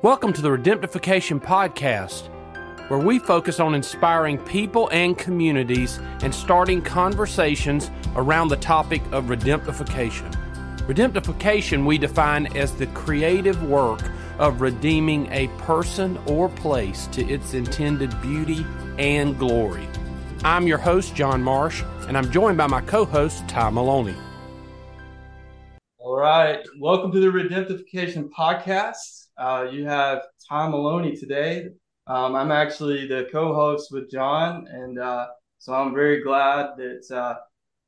Welcome to the Redemptification Podcast, where we focus on inspiring people and communities and starting conversations around the topic of redemptification. Redemptification we define as the creative work of redeeming a person or place to its intended beauty and glory. I'm your host, John Marsh, and I'm joined by my co host, Ty Maloney. All right. Welcome to the Redemptification Podcast. Uh, you have Tom Maloney today. Um, I'm actually the co-host with John, and uh, so I'm very glad that uh,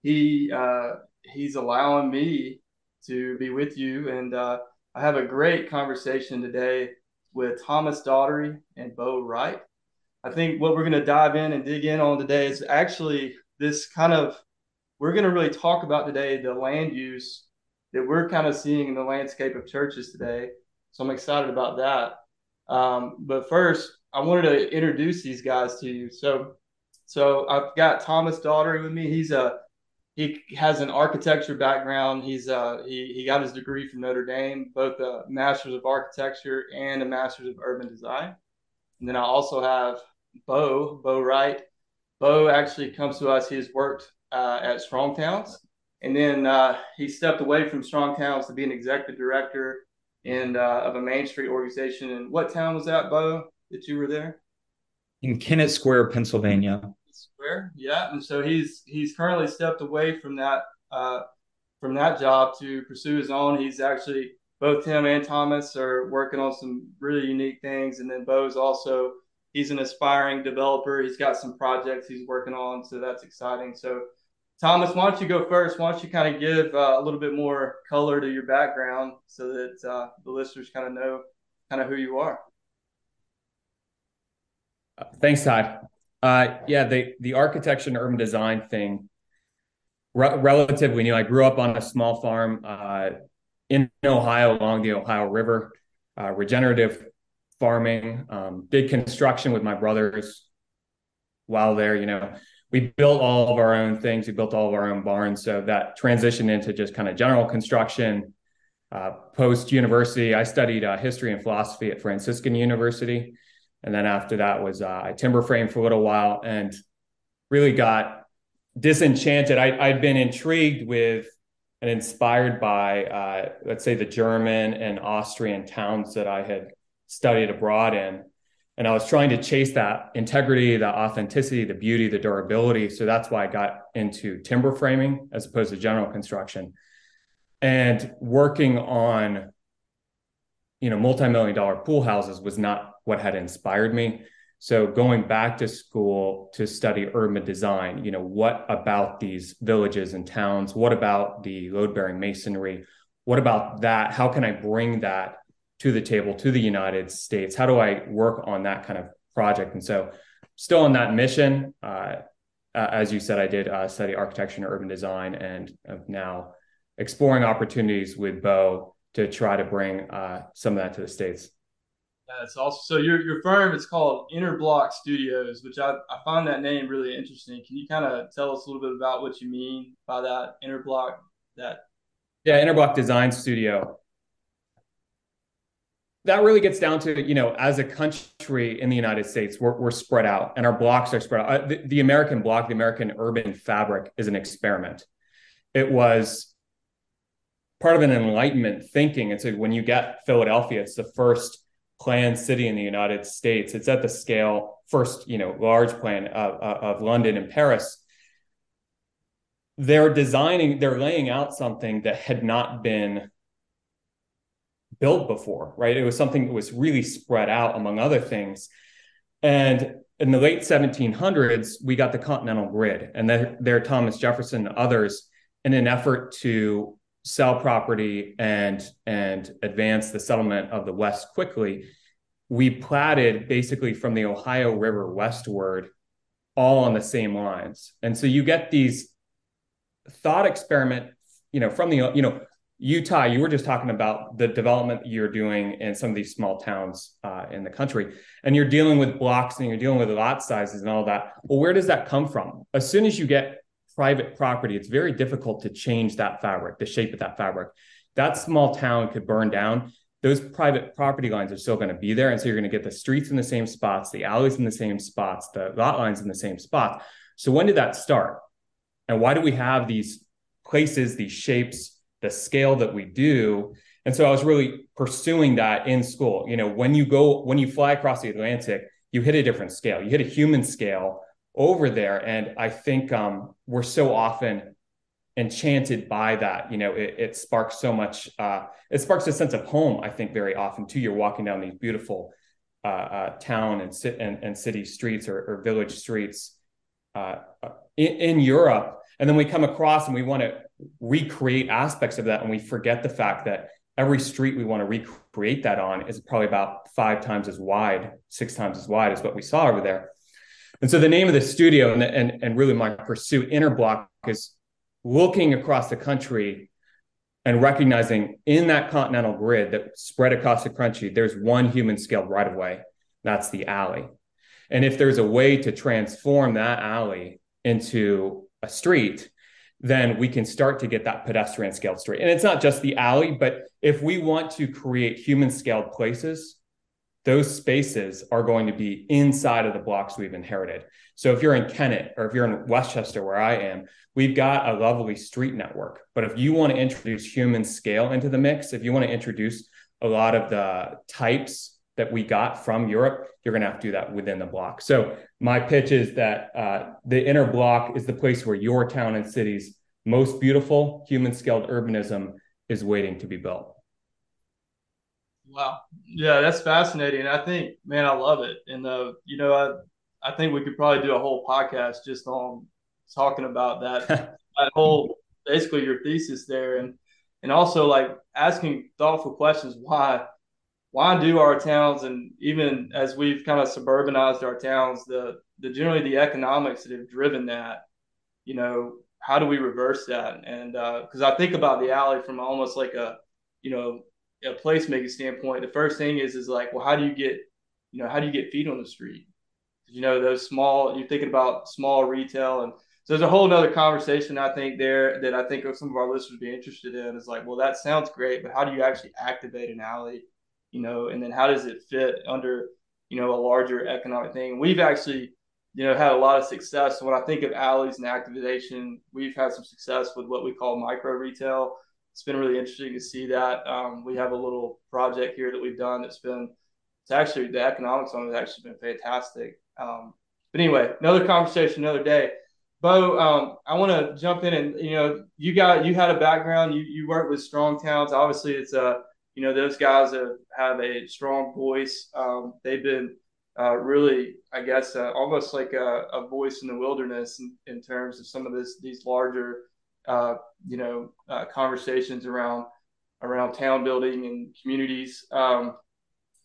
he uh, he's allowing me to be with you. And uh, I have a great conversation today with Thomas Daugherty and Bo Wright. I think what we're going to dive in and dig in on today is actually this kind of we're going to really talk about today the land use that we're kind of seeing in the landscape of churches today so I'm excited about that. Um, but first, I wanted to introduce these guys to you. So, so I've got Thomas Daugherty with me. He's a he has an architecture background. He's uh he, he got his degree from Notre Dame, both a master's of architecture and a master's of urban design. And then I also have Bo Bo Wright. Bo actually comes to us. He has worked uh, at Strong Towns, and then uh, he stepped away from Strong Towns to be an executive director and uh, of a Main Street organization. And what town was that, Bo, that you were there? In Kennett Square, Pennsylvania. Square, yeah. And so he's he's currently stepped away from that uh, from that job to pursue his own. He's actually both him and Thomas are working on some really unique things. And then Bo's also he's an aspiring developer. He's got some projects he's working on, so that's exciting. So Thomas, why don't you go first? Why don't you kind of give uh, a little bit more color to your background so that uh, the listeners kind of know kind of who you are? Uh, thanks, Todd. Uh, yeah, the the architecture and urban design thing, re- relatively new. I grew up on a small farm uh, in Ohio along the Ohio River, uh, regenerative farming, um, construction with my brothers while there. You know, we built all of our own things. We built all of our own barns. So that transition into just kind of general construction. Uh, Post university, I studied uh, history and philosophy at Franciscan University, and then after that was uh, I timber frame for a little while and really got disenchanted. I, I'd been intrigued with and inspired by, uh, let's say, the German and Austrian towns that I had studied abroad in and I was trying to chase that integrity, the authenticity, the beauty, the durability. So that's why I got into timber framing as opposed to general construction. And working on, you know, multi-million dollar pool houses was not what had inspired me. So going back to school to study urban design, you know, what about these villages and towns? What about the load-bearing masonry? What about that? How can I bring that to the table to the United States? How do I work on that kind of project? And so, still on that mission. Uh, as you said, I did uh, study architecture and urban design, and of now exploring opportunities with Bo to try to bring uh, some of that to the states. That's also so your your firm it's called Interblock Studios, which I, I find that name really interesting. Can you kind of tell us a little bit about what you mean by that interblock? That yeah, Interblock Design Studio that really gets down to you know as a country in the united states we're, we're spread out and our blocks are spread out. Uh, the, the, american block the american urban fabric is an experiment. It was part of an enlightenment thinking. So when you get philadelphia it's the first planned city in the united states. It's at the scale first you know large plan of, of london and paris. They're designing they're laying out something that had not been built before, right? It was something that was really spread out among other things. And in the late 1700s, we got the Continental Grid, and there, there Thomas Jefferson and others, in an effort to sell property and and advance the settlement of the West quickly, we platted basically from the Ohio River westward, all on the same lines. And so you get these thought experiment, you know, from the you know Utah, you were just talking about the development you're doing in some of these small towns uh, in the country, and you're dealing with blocks and you're dealing with lot sizes and all that. Well, where does that come from? As soon as you get private property, it's very difficult to change that fabric, the shape of that fabric. That small town could burn down. those private property lines are still going to be there. And so you're going to get the streets in the same spots, the alleys in the same spots, the lot lines in the same spots. So when did that start? And why do we have these places, these shapes, the scale that we do? And so I was really pursuing that in school. You know, when you go, when you fly across the Atlantic, you hit a different scale. You hit a human scale over there. And I think um, we're so often enchanted by that. You know, it, it sparks so much. Uh, it sparks a sense of home. I think very often too. You're walking down these beautiful uh, uh, town and, and, and city streets or, or village streets uh, in, in, Europe, and then we come across and we want to recreate aspects of that, and we forget the fact that every street we want to recreate that on is probably about five times as wide, six times as wide as what we saw over there. And so the name of the studio and, and, and really my pursuit, Interblock, is looking across the country and recognizing in that continental grid that spread across the country, there's one human scaled right of way. That's the alley. And if there's a way to transform that alley into a street, then we can start to get that pedestrian scaled street. And it's not just the alley, but if we want to create human scaled places, those spaces are going to be inside of the blocks we've inherited. So if you're in Kennett or if you're in West Chester, where I am, we've got a lovely street network. But if you want to introduce human scale into the mix, if you want to introduce a lot of the types that we got from Europe, you're going to have to do that within the block. So my pitch is that uh, the inner block is the place where your town and city's most beautiful human scaled urbanism is waiting to be built. Wow. Yeah, that's fascinating. I think, man, I love it. And uh, you know, I I think we could probably do a whole podcast just on talking about that that whole basically your thesis there and and also like asking thoughtful questions why why do our towns and even as we've kind of suburbanized our towns the the generally the economics that have driven that you know how do we reverse that and because uh, i think about the alley from almost like a you know a placemaking standpoint, the first thing is is like, well, how do you get, you know, how do you get feet on the street? You know, those small. You're thinking about small retail, and so there's a whole other conversation I think there that I think some of our listeners would be interested in. Is like, well, that sounds great, but how do you actually activate an alley? You know, and then how does it fit under, you know, a larger economic thing? We've actually, you know, had a lot of success. When I think of alleys and activation, we've had some success with what we call micro retail it's been really interesting to see that. Um, we have a little project here that we've done that's been, it's actually, the economics on it has actually been fantastic. Um, but anyway, another conversation, another day. Bo, um, I want to jump in and, you know, you got, you had a background, you, you worked with strong towns. Obviously it's a, you know, those guys have, have a strong voice. Um, they've been uh, really, I guess, uh, almost like a, a, voice in the wilderness in, in terms of some of this, these larger uh, you know uh, conversations around around town building and communities. Um,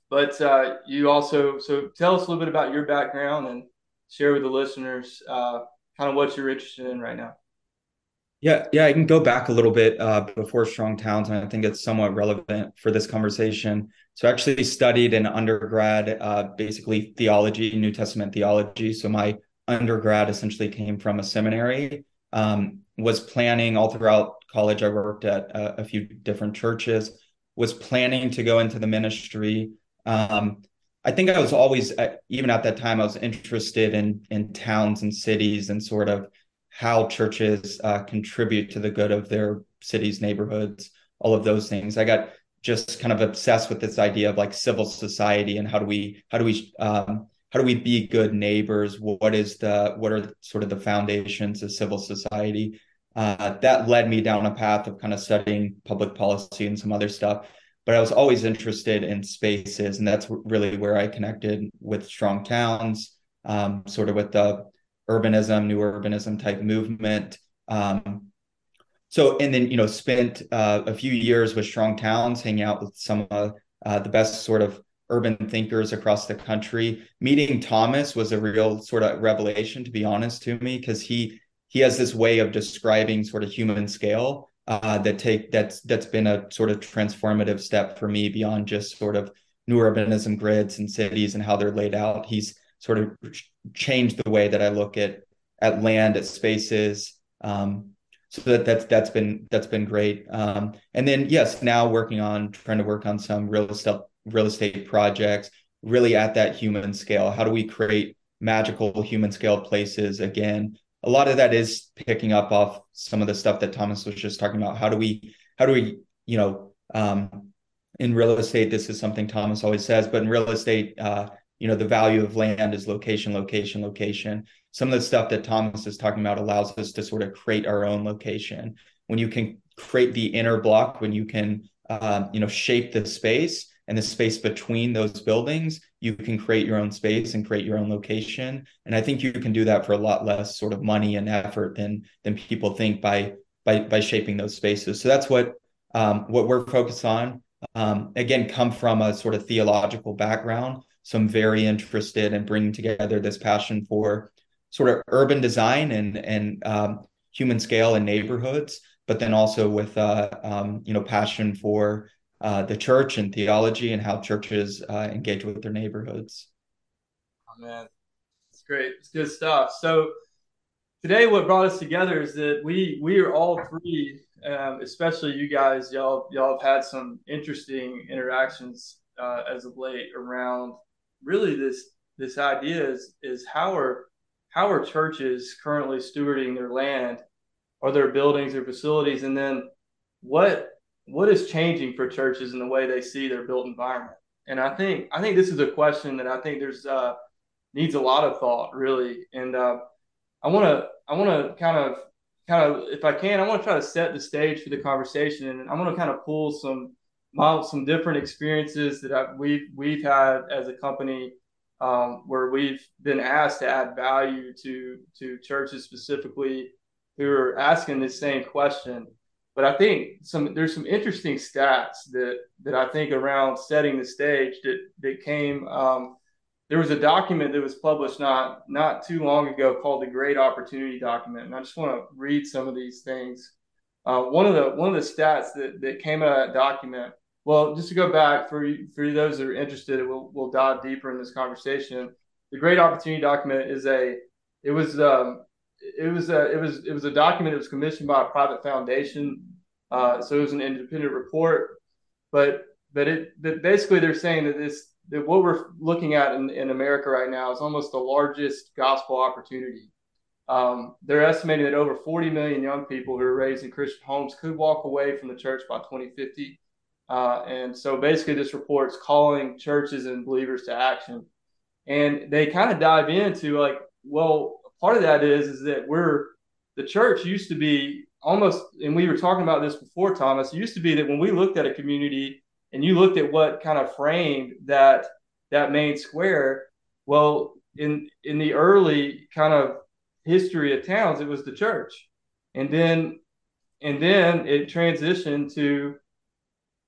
but uh, you also so tell us a little bit about your background and share with the listeners uh, kind of what you're interested in right now. Yeah, yeah, I can go back a little bit uh, before Strong Towns, and I think it's somewhat relevant for this conversation. So, I actually studied in undergrad, uh, basically theology, New Testament theology. So, my undergrad essentially came from a seminary, um, was planning all throughout college. I worked at a, a few different churches, was planning to go into the ministry. Um, I think I was always, uh, even at that time, I was interested in in towns and cities and sort of how churches uh, contribute to the good of their cities, neighborhoods, all of those things. I got just kind of obsessed with this idea of like civil society and how do we how do we um, how do we be good neighbors what is the what are sort of the foundations of civil society uh, that led me down a path of kind of studying public policy and some other stuff but i was always interested in spaces and that's really where i connected with strong towns um, sort of with the urbanism new urbanism type movement um, so and then you know spent uh, a few years with strong towns hanging out with some of uh, the best sort of urban thinkers across the country. Meeting Thomas was a real sort of revelation, to be honest, to me, because he he has this way of describing sort of human scale uh, that take that's that's been a sort of transformative step for me beyond just sort of new urbanism grids and cities and how they're laid out. He's sort of changed the way that I look at at land, at spaces. Um, so that that's that's been that's been great. Um, and then yes, now working on trying to work on some real estate real estate projects, really at that human scale. How do we create magical human scale places again? A lot of that is picking up off some of the stuff that Thomas was just talking about. How do we how do we you know um, in real estate this is something Thomas always says, but in real estate uh, you know the value of land is location location location. Some of the stuff that thomas is talking about allows us to sort of create our own location. When you can create the inner block when you can uh, you know shape the space and the space between those buildings you can create your own space and create your own location. And i think you can do that for a lot less sort of money and effort than than people think by by by shaping those spaces. So that's what um, what we're focused on. Um, again come from a sort of theological background so I'm very interested in bringing together this passion for sort of urban design and and um, human scale and neighborhoods, but then also with uh, um, you know passion for uh, the church and theology and how churches uh, engage with their neighborhoods. Oh man, it's great. It's good stuff. So today, what brought us together is that we we are all three, um, especially you guys. Y'all y'all have had some interesting interactions uh, as of late around really this this idea is is how are how are churches currently stewarding their land? Or their buildings or facilities? And then what what is changing for churches in the way they see their built environment? And i think i think this is a question that i think there's uh needs a lot of thought really. And uh i want to i want to kind of kind of if i can i want to try to set the stage for the conversation and i want to kind of pull some some different experiences that I've, we've we've had as a company um, where we've been asked to add value to to churches specifically who are asking the same question. But I think some there's some interesting stats that that I think around setting the stage that that came. Um, there was a document that was published not not too long ago called the Great Opportunity Document, and I just want to read some of these things. Uh, one of the one of the stats that that came out of that document well, just to go back for for those that are interested, we'll we'll dive deeper in this conversation. The Great Opportunity Document is a it was um, it was a it was it was a document that was commissioned by a private foundation, uh, so it was an independent report. But but it but basically they're saying that this that what we're looking at in, in America right now is almost the largest gospel opportunity. Um, they're estimating that over 40 million young people who are raised in Christian homes could walk away from the church by 2050. Uh, and so basically, this report's calling churches and believers to action. And they kind of dive into like, well, part of that is is that we're the church used to be almost, and we were talking about this before, Thomas. It used to be that when we looked at a community and you looked at what kind of framed that that main square, well, in in the early kind of history of towns, it was the church, and then and then it transitioned to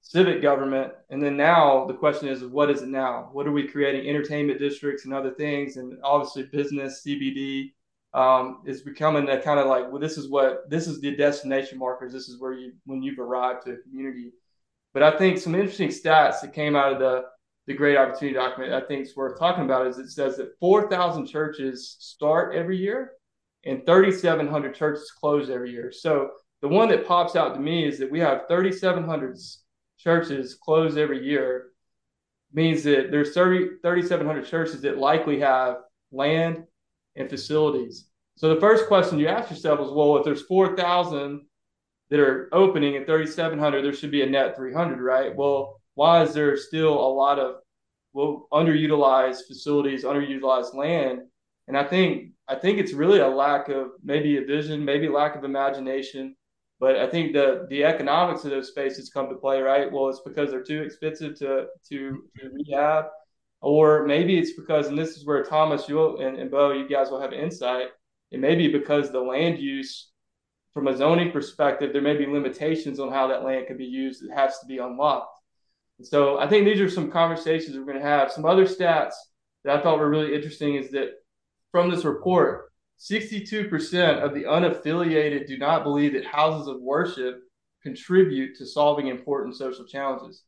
civic government. And then now the question is, what is it now? What are we creating? Entertainment districts and other things, and obviously business CBD um, is becoming a kind of like, well, this is what this is the destination markers. This is where you when you've arrived to a community. But I think some interesting stats that came out of the the Great Opportunity document I think is worth talking about is it says that 4,000 churches start every year and 3,700 churches close every year. So the one that pops out to me is that we have 3,700 churches close every year means that there's 30, 3,700 churches that likely have land and facilities. So the first question you ask yourself is, well, if there's 4,000 that are opening and 3,700, there should be a net 300, right? Well, why is there still a lot of well underutilized facilities, underutilized land? And I think I think it's really a lack of maybe a vision, maybe lack of imagination, but I think the the economics of those spaces come to play, right? Well, it's because they're too expensive to to, to rehab, or maybe it's because, and this is where Thomas, you and, and Bo, you guys will have insight. It may be because the land use, from a zoning perspective, there may be limitations on how that land can be used. It has to be unlocked. And so I think these are some conversations we're going to have. Some other stats that I thought were really interesting is that from this report, 62% of the unaffiliated do not believe that houses of worship contribute to solving important social challenges.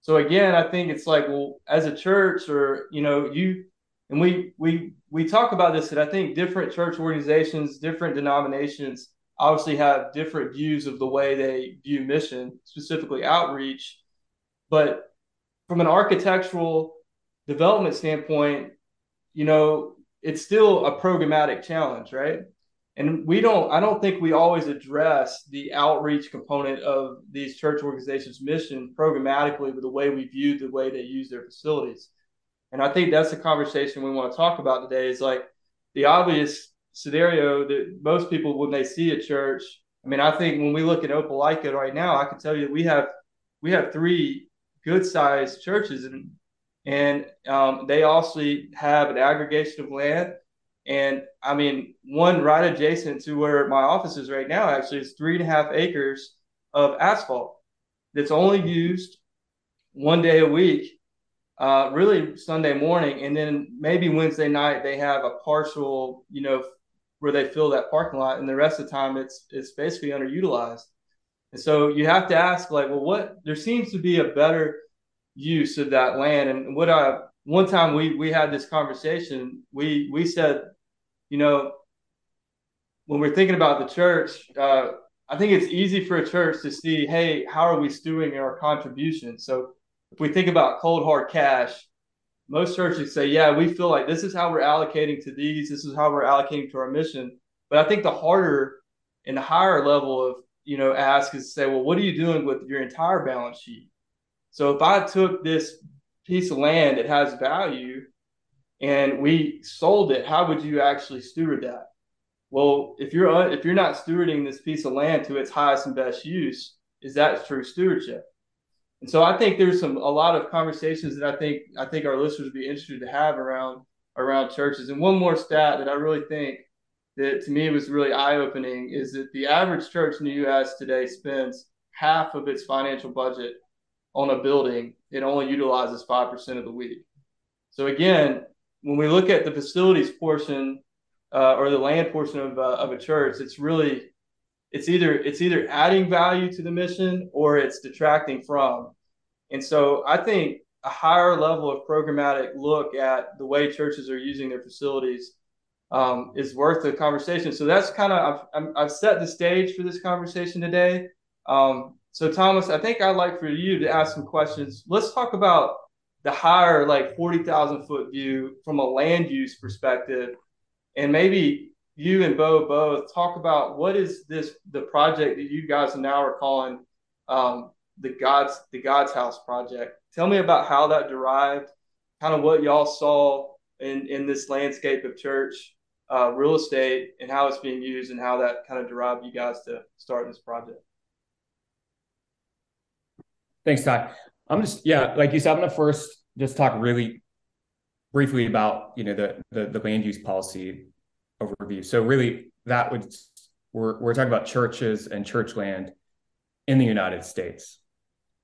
So again, I think it's like, well, as a church or, you know, you and we we we talk about this that I think different church organizations, different denominations obviously have different views of the way they view mission, specifically outreach. But from an architectural development standpoint, you know, it's still a programmatic challenge, right? And we don't, I don't think we always address the outreach component of these church organizations' mission programmatically with the way we view the way they use their facilities. And I think that's the conversation we want to talk about today is like the obvious scenario that most people, when they see a church, I mean, I think when we look at Opelika right now, I can tell you we have we have three good sized churches and and um, they also have an aggregation of land. And I mean, one right adjacent to where my office is right now actually is three and a half acres of asphalt that's only used one day a week, uh, really Sunday morning. And then maybe Wednesday night they have a partial, you know, where they fill that parking lot. And the rest of the time it's, it's basically underutilized. And so you have to ask, like, well, what there seems to be a better use of that land. And what I one time we we had this conversation, we we said, you know, when we're thinking about the church, uh, I think it's easy for a church to see, hey, how are we stewing our contribution? So if we think about cold hard cash, most churches say, yeah, we feel like this is how we're allocating to these, this is how we're allocating to our mission. But I think the harder and the higher level of you know ask is say, well, what are you doing with your entire balance sheet? So if I took this piece of land that has value and we sold it, how would you actually steward that? Well, if you're uh, if you're not stewarding this piece of land to its highest and best use, is that true stewardship? And so I think there's some a lot of conversations that I think I think our listeners would be interested to have around around churches. And one more stat that I really think that to me was really eye opening is that the average church in the U.S. today spends half of its financial budget on a building, it only utilizes 5% of the week. So again, when we look at the facilities portion uh, or the land portion of, uh, of a church, it's really it's either it's either adding value to the mission or it's detracting from. And so I think a higher level of programmatic look at the way churches are using their facilities um, is worth the conversation. So that's kind of I've, I've set the stage for this conversation today. Um, so Thomas, I think I'd like for you to ask some questions. Let's talk about the higher, like forty thousand foot view from a land use perspective, and maybe you and Bo both talk about what is this the project that you guys now are calling um, the God's the God's House project. Tell me about how that derived, kind of what y'all saw in in this landscape of church uh, real estate and how it's being used and how that kind of derived you guys to start this project. Thanks, Ty. I'm just yeah, like you said, I'm gonna first just talk really briefly about you know the the, the land use policy overview. So really, that would we're we're talking about churches and church land in the United States.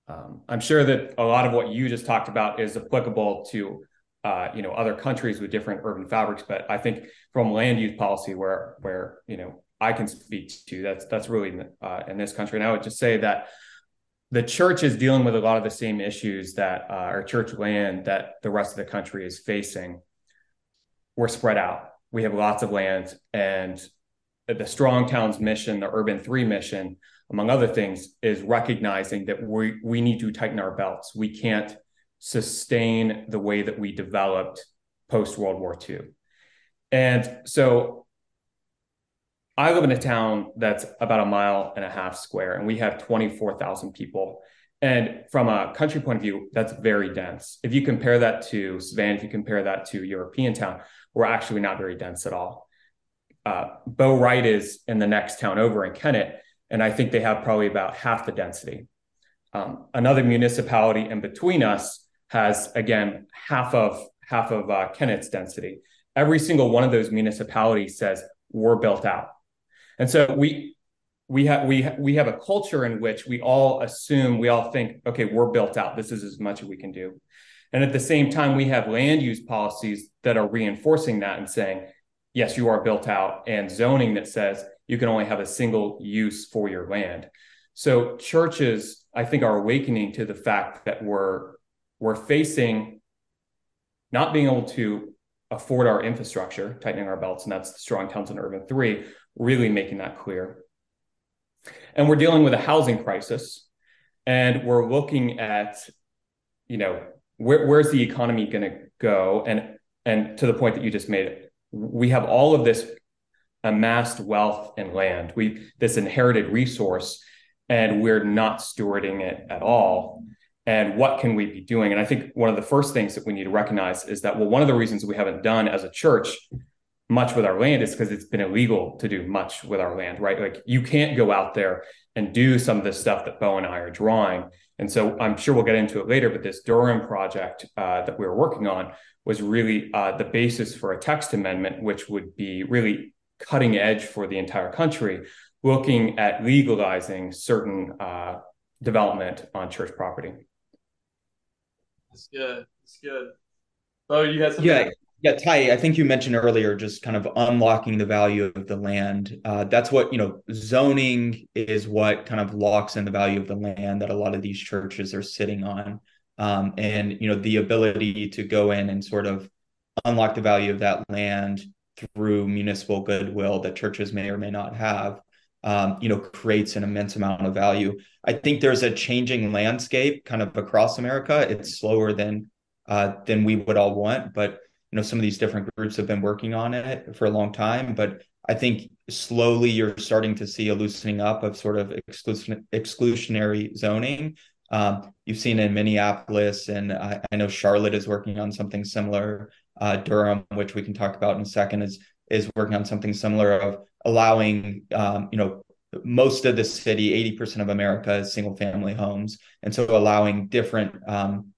Um, I'm sure that a lot of what you just talked about is applicable to uh, you know other countries with different urban fabrics, but I think from land use policy, where where you know I can speak to, that's that's really uh, in this country. And I would just say that the church is dealing with a lot of the same issues that uh, our church land that the rest of the country is facing. We're spread out. We have lots of land, and the Strong Towns mission, the Urban Three mission, among other things, is recognizing that we we need to tighten our belts. We can't sustain the way that we developed post World War II, and so I live in a town that's about a mile and a half square, and we have 24,000 people. And from a country point of view, that's very dense. If you compare that to Savannah, if you compare that to European town, we're actually not very dense at all. Uh, Wright is in the next town over in Kennett, and I think they have probably about half the density. Um, another municipality in between us has again half of half of uh, Kennett's density. Every single one of those municipalities says we're built out. And so we we have we we have a culture in which we all assume we all think okay we're built out. This is as much as we can do. And at the same time we have land use policies that are reinforcing that and saying yes you are built out and zoning that says you can only have a single use for your land. So churches i think are awakening to the fact that we're we're facing not being able to afford our infrastructure tightening our belts and that's the strong towns and urban three really making that clear. and we're dealing with a housing crisis, and we're looking at, you know, where, where's the economy going to go, and and to the point that you just made we have all of this amassed wealth and land, we this inherited resource, and we're not stewarding it at all. And what can we be doing? And i think one of the first things that we need to recognize is that well one of the reasons we haven't done as a church much with our land is because it's been illegal to do much with our land right like you can't go out there and do some of the stuff that bo and i are drawing and so i'm sure we'll get into it later but this durham project uh, that we were working on was really uh, the basis for a text amendment which would be really cutting edge for the entire country looking at legalizing certain uh, development on church property that's good. That's good. Oh, you had something. Yeah. Yeah, Ty, I think you mentioned earlier just kind of unlocking the value of the land. Uh, that's what, you know, zoning is what kind of locks in the value of the land that a lot of these churches are sitting on. Um, and, you know, the ability to go in and sort of unlock the value of that land through municipal goodwill that churches may or may not have um, you know, creates an immense amount of value. I think there's a changing landscape kind of across America. It's slower than uh, than we would all want, but you know, some of these different groups have been working on it for a long time. But I think slowly you're starting to see a loosening up of sort of exclusion, exclusionary zoning. Um, you've seen in Minneapolis, and I, I, know Charlotte is working on something similar. Uh, Durham, which we can talk about in a second, is is working on something similar of allowing um, you know most of the city 80% of america is single family homes and so allowing different um,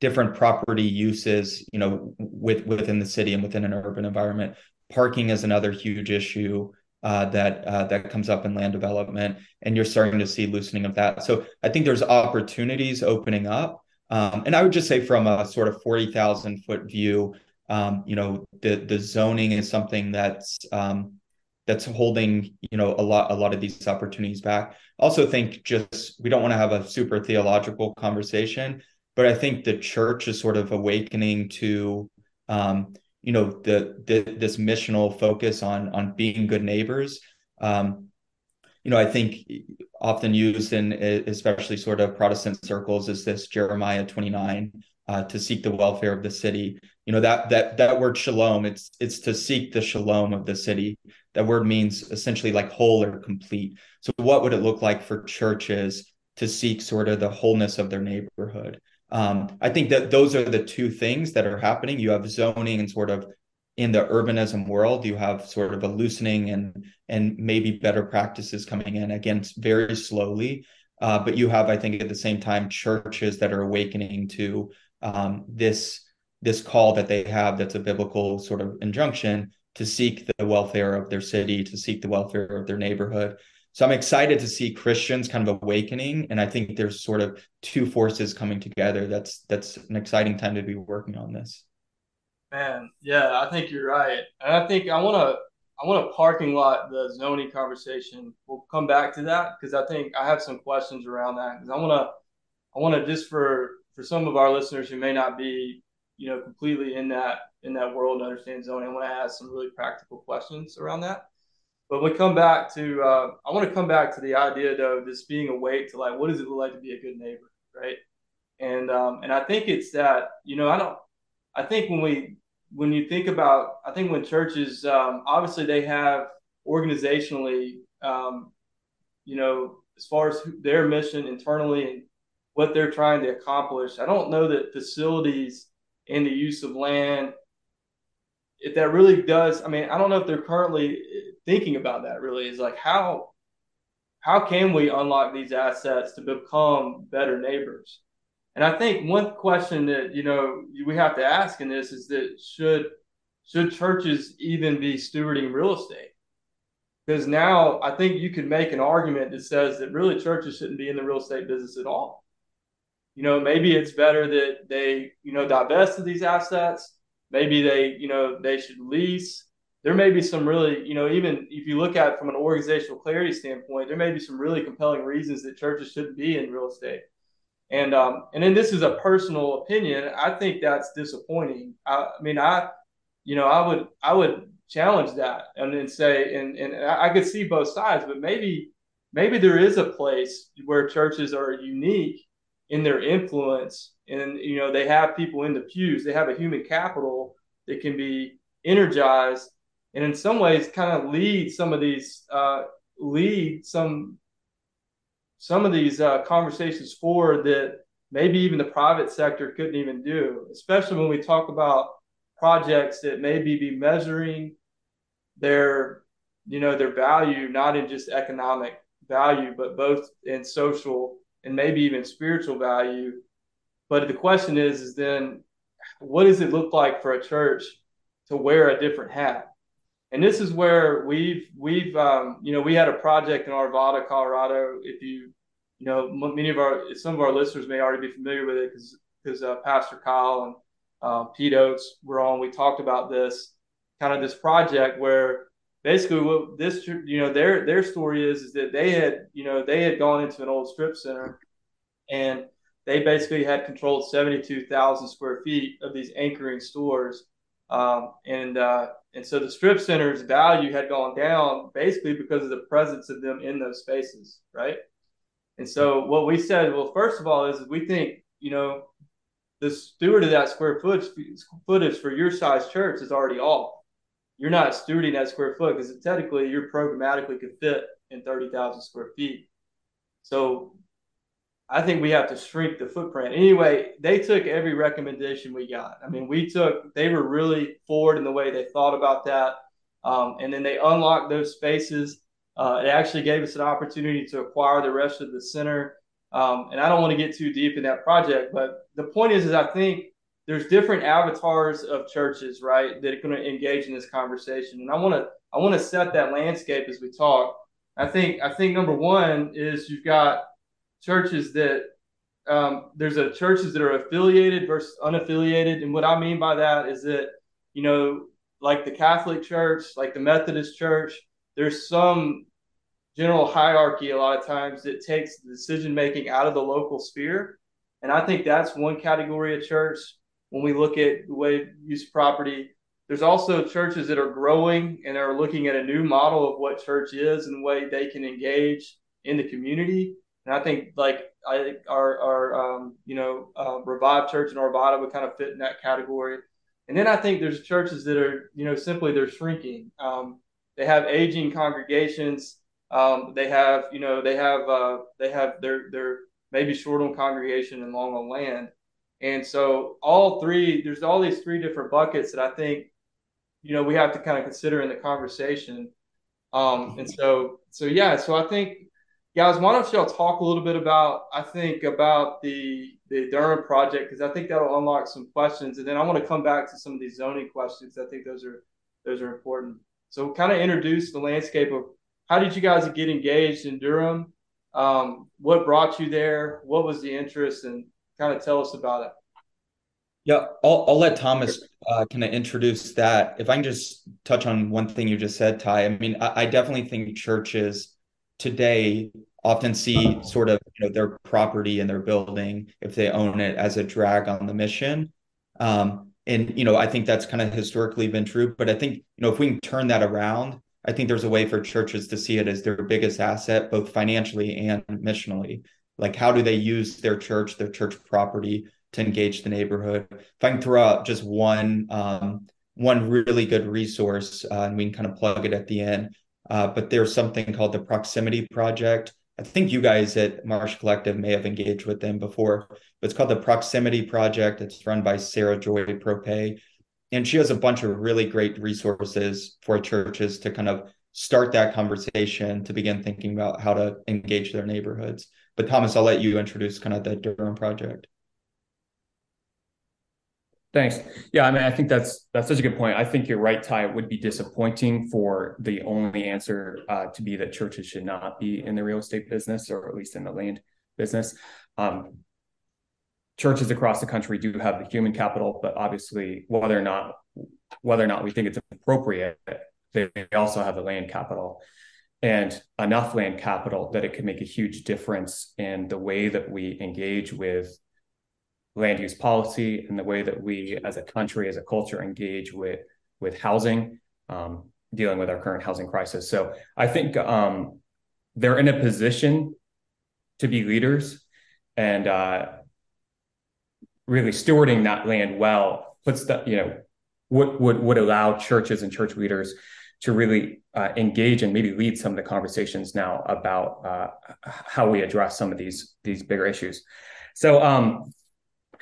different property uses you know with within the city and within an urban environment. Parking is another huge issue uh, that uh, that comes up in land development and you're starting to see loosening of that. So i think there's opportunities opening up um, and i would just say from a sort of 40000 foot view um, you know the the zoning is something that's um, that's holding you know a lot a lot of these opportunities back. Also think just we don't want to have a super theological conversation but i think the church is sort of awakening to um, you know the, the this missional focus on on being good neighbors. Um, you know i think often used in especially sort of protestant circles is this jeremiah 29 uh, to seek the welfare of the city. You know that that that word shalom it's it's to seek the shalom of the city. That word means essentially like whole or complete. So what would it look like for churches to seek sort of the wholeness of their neighborhood um, i think that those are the two things that are happening you have zoning and sort of in the urbanism world you have sort of a loosening and and maybe better practices coming in again very slowly uh, but you have i think at the same time churches that are awakening to um, this this call that they have that's a biblical sort of injunction to seek the welfare of their city, to seek the welfare of their neighborhood. So I'm excited to see Christians kind of awakening, and I think there's sort of two forces coming together. That's that's an exciting time to be working on this. Man, yeah, I think you're right, and I think I want to I want to parking lot the zoning conversation. We'll come back to that because I think I have some questions around that because I want to I want to just for for some of our listeners who may not be you know completely in that in that world and understand zoning. I want to ask some really practical questions around that. But we come back to uh, I want to come back to the idea though, just being awake to like what does it look like to be a good neighbor, right? And um, and I think it's that you know I don't I think when we when you think about I think when churches um, obviously they have organizationally um, you know as far as their mission internally and what they're trying to accomplish. I don't know that facilities and the use of land, if that really does, I mean, I don't know if they're currently thinking about that really is like how how can we unlock these assets to become better neighbors? And I think one question that you know we have to ask in this is that should should churches even be stewarding real estate? Because now I think you could make an argument that says that really churches shouldn't be in the real estate business at all you know, maybe it's better that they, you know, divest of these assets. Maybe they, you know, they should lease. There may be some really, you know, even if you look at from an organizational clarity standpoint, there may be some really compelling reasons that churches shouldn't be in real estate. And um, and then this is a personal opinion. I think that's disappointing. I, I mean, I, you know, I would I would challenge that and then say, and and I could see both sides, but maybe maybe there is a place where churches are unique in their influence and you know they have people in the pews they have a human capital that can be energized and in some ways kind of lead some of these uh, lead some some of these uh, conversations forward that maybe even the private sector couldn't even do especially when we talk about projects that maybe be measuring their you know their value not in just economic value but both in social and maybe even spiritual value. But the question is is then what does it look like for a church to wear a different hat and this is where we've we've um, you know we had a project in Arvada, Colorado. If you you know many of our some of our listeners may already be familiar with it because because uh, Pastor Kyle and uh, Pete Oates were on. We talked about this kind of this project where basically what this you know their their story is is that they had you know they had gone into an old strip center and they basically had controlled 72,000 square feet of these anchoring stores um, and uh, and so the strip center's value had gone down basically because of the presence of them in those spaces, right? And so what we said, well, first of all, is we think you know the steward of that square footage footage for your size church is already off. You're not stewarding that square foot because technically you're programmatically could fit in thirty thousand square feet. So I think we have to shrink the footprint. Anyway, they took every recommendation we got. I mean, we took, they were really forward in the way they thought about that. Um, and then they unlocked those spaces. Uh, it actually gave us an opportunity to acquire the rest of the center. Um, and I don't want to get too deep in that project, but the point is, is I think there's different avatars of churches, right, that are going to engage in this conversation. And I want to, I want to set that landscape as we talk. I think, I think number one is you've got churches that um, there's a churches that are affiliated versus unaffiliated, and what I mean by that is that you know, like the Catholic Church, like the Methodist Church, there's some general hierarchy a lot of times that takes decision making out of the local sphere, and I think that's one category of church. When we look at the way use property, there's also churches that are growing and are looking at a new model of what church is and the way they can engage in the community. And I think like I think our our um, you know uh, Revive Church in Arvada would kind of fit in that category. And then I think there's churches that are you know simply they're shrinking. Um, they have aging congregations. Um, they have you know they have uh, they have they're they're maybe short on congregation and long on land. And so all three there's all these three different buckets that I think you know we have to kind of consider in the conversation. Um, and so so yeah so I think guys, why don't y'all talk a little bit about I think about the the Durham project because I think that'll unlock some questions, and then I want to come back to some of these zoning questions. I think those are those are important. So, kind of introduce the landscape of how did you guys get engaged in Durham? Um, what brought you there? What was the interest, and kind of tell us about it. Yeah, I'll, I'll let Thomas uh, kind of introduce that. If I can just touch on one thing you just said, Ty. I mean, I, I definitely think churches today often see sort of you know their property and their building if they own it as a drag on the mission. Um, and you know i think that's kind of historically been true but i think you know if we can turn that around i think there's a way for churches to see it as their biggest asset both financially and missionally. Like how do they use their church their church property to engage the neighborhood? If i can throw out just one um, one really good resource uh, and we can kind of plug it at the end uh, but there's something called the Proximity Project. I think you guys at Marsh Collective may have engaged with them before, but it's called the Proximity Project. It's run by Sarah Joy Proppe. And she has a bunch of really great resources for churches to kind of start that conversation to begin thinking about how to engage their neighborhoods. But Thomas, I'll let you introduce kind of the Durham project. Thanks. Yeah, I mean, I think that's that's such a good point. I think you're right, Ty. It would be disappointing for the only answer uh, to be that churches should not be in the real estate business, or at least in the land business. Um, churches across the country do have the human capital, but obviously, whether or not whether or not we think it's appropriate, they also have the land capital and enough land capital that it can make a huge difference in the way that we engage with land use policy and the way that we as a country, as a culture, engage with with housing, um, dealing with our current housing crisis. So I think um, they're in a position to be leaders and uh, really stewarding that land well puts the you know would would would allow churches and church leaders to really uh, engage and maybe lead some of the conversations now about uh, how we address some of these these bigger issues. So um,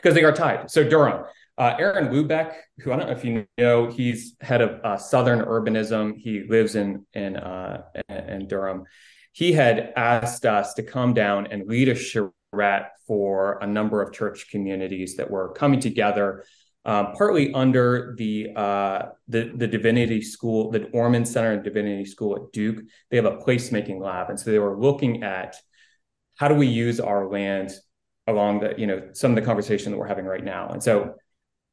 because they are tied. So Durham, uh, Aaron Lubeck, who I don't know if you know, he's head of uh, Southern Urbanism. He lives in in uh, in Durham. He had asked us to come down and lead a charrette for a number of church communities that were coming together um, partly under the, uh, the the divinity school, the Ormond Center and Divinity School at Duke. They have a placemaking lab, and so they were looking at how do we use our land along the you know some of the conversation that we're having right now. And so,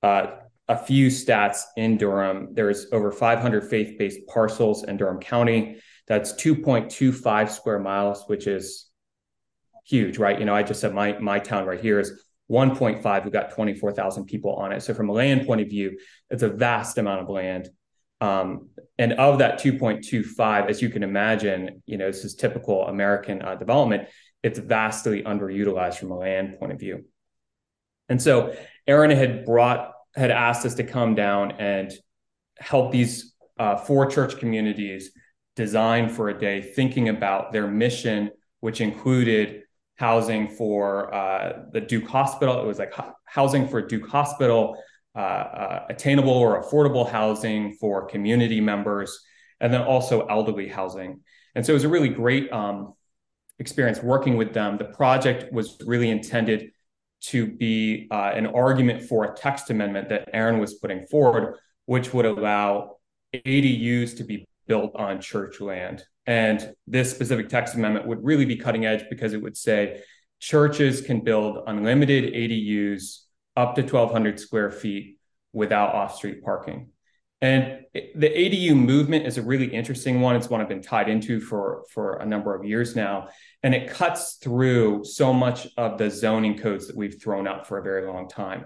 uh, a few stats in Durham: there's over 500 faith-based parcels in Durham County. That's 2.25 square miles, which is huge, right? You know, I just said my my town right here is 1.5, we've got 24,000 people on it. So from a land point of view, it's a vast amount of land. Um, and of that 2.25, as you can imagine, you know, this is typical American uh, development. It's vastly underutilized from a land point of view. And so Aaron had brought, had asked us to come down and help these uh, four church communities design for a day, thinking about their mission, which included housing for uh, the Duke Hospital. It was like housing for Duke Hospital, uh, uh, attainable or affordable housing for community members, and then also elderly housing. And so it was a really great um, experience working with them. The project was really intended to be uh, an argument for a text amendment that Aaron was putting forward, which would allow ADUs to be built on church land. And this specific text amendment would really be cutting edge because it would say churches can build unlimited ADUs up to 1,200 square feet without off street parking. And the ADU movement is a really interesting one. It's one I've been tied into for, for a number of years now. And it cuts through so much of the zoning codes that we've thrown up for a very long time.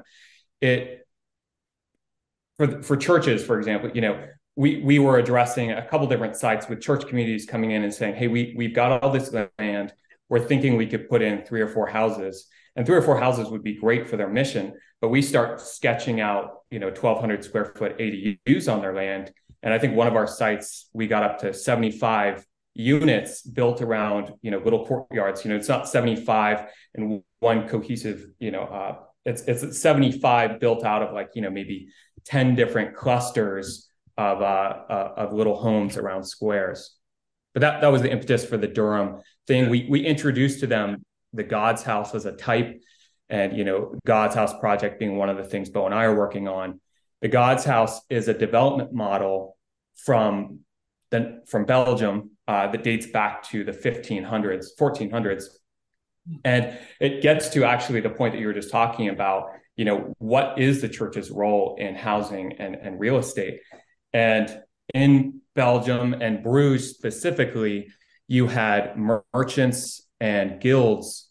It for, for churches, for example, you know, we we were addressing a couple different sites with church communities coming in and saying, "Hey, we we've got all this land. We're thinking we could put in three or four houses, and three or four houses would be great for their mission. But we start sketching out, you know, 1,200 square foot ADUs on their land, and I think one of our sites we got up to 75 units built around, you know, little courtyards. You know, it's not 75 and one cohesive, you know, uh, it's it's 75 built out of like you know maybe 10 different clusters of uh, uh, of little homes around squares. But that that was the impetus for the Durham thing. We we introduced to them the God's House as a type, and you know God's House project being one of the things Bo and I are working on. The God's House is a development model from the, from Belgium uh, that dates back to the 1500s, 1400s, and it gets to actually the point that you were just talking about. You know, what is the church's role in housing and, and real estate? And in Belgium and Bruges specifically, you had merchants and guilds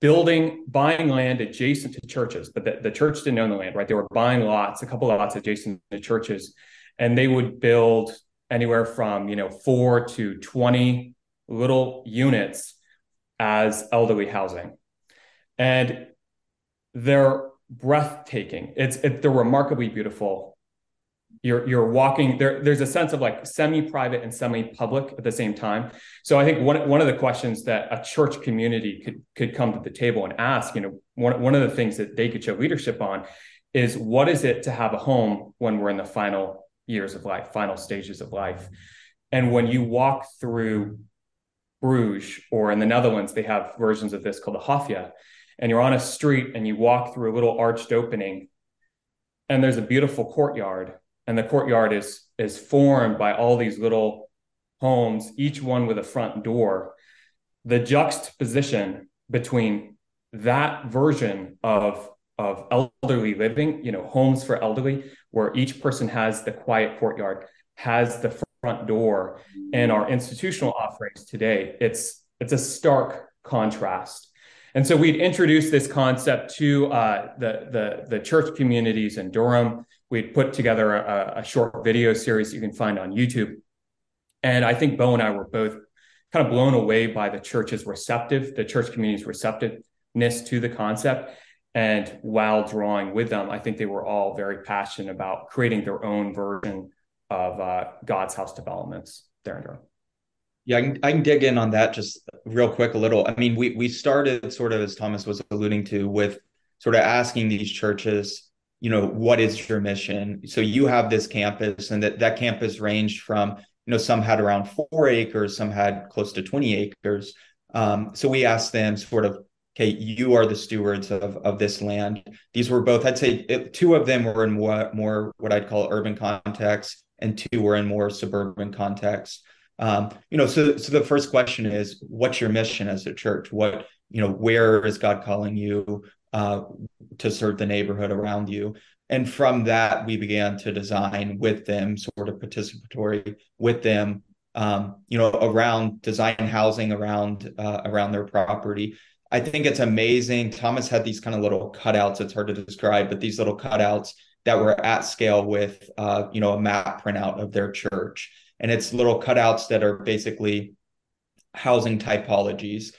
building, buying land adjacent to churches, but the, the church didn't own the land, right? They were buying lots, a couple of lots adjacent to churches, and they would build anywhere from you know four to 20 little units as elderly housing. And they're breathtaking. It's it, they're remarkably beautiful you're you're walking there there's a sense of like semi-private and semi-public at the same time. So i think one, one of the questions that a church community could could come to the table and ask you know one, one of the things that they could show leadership on is what is it to have a home when we're in the final years of life final stages of life? And when you walk through bruges or in the netherlands they have versions of this called the hofje and you're on a street and you walk through a little arched opening and there's a beautiful courtyard and the courtyard is is formed by all these little homes each one with a front door. The juxtaposition between that version of of elderly living you know homes for elderly where each person has the quiet courtyard has the front door and our institutional offerings today it's it's a stark contrast. And so we'd introduced this concept to uh, the, the, the church communities in Durham we'd put together a, a, short video series you can find on YouTube. And I think Bo and I were both kind of blown away by the church's receptive, the church community's receptiveness to the concept. And while drawing with them, I think they were all very passionate about creating their own version of uh, God's house developments there in Durham. Yeah, I can, I can dig in on that just real quick a little. I mean, we we started sort of as Thomas was alluding to with sort of asking these churches, you know, what is your mission? So you have this campus, and that that campus ranged from you know some had around four acres, some had close to twenty acres. Um, so we asked them sort of, okay, you are the stewards of of this land. These were both, I'd say, it, two of them were in more more what I'd call urban context, and two were in more suburban context. Um, you know, so so the first question is, what's your mission as a church? What you know, where is God calling you uh, to serve the neighborhood around you? And from that, we began to design with them, sort of participatory with them, um, you know, around design housing around uh, around their property. I think it's amazing. Thomas had these kind of little cutouts. It's hard to describe, but these little cutouts that were at scale with, uh, you know, a map printout of their church and it's little cutouts that are basically housing typologies.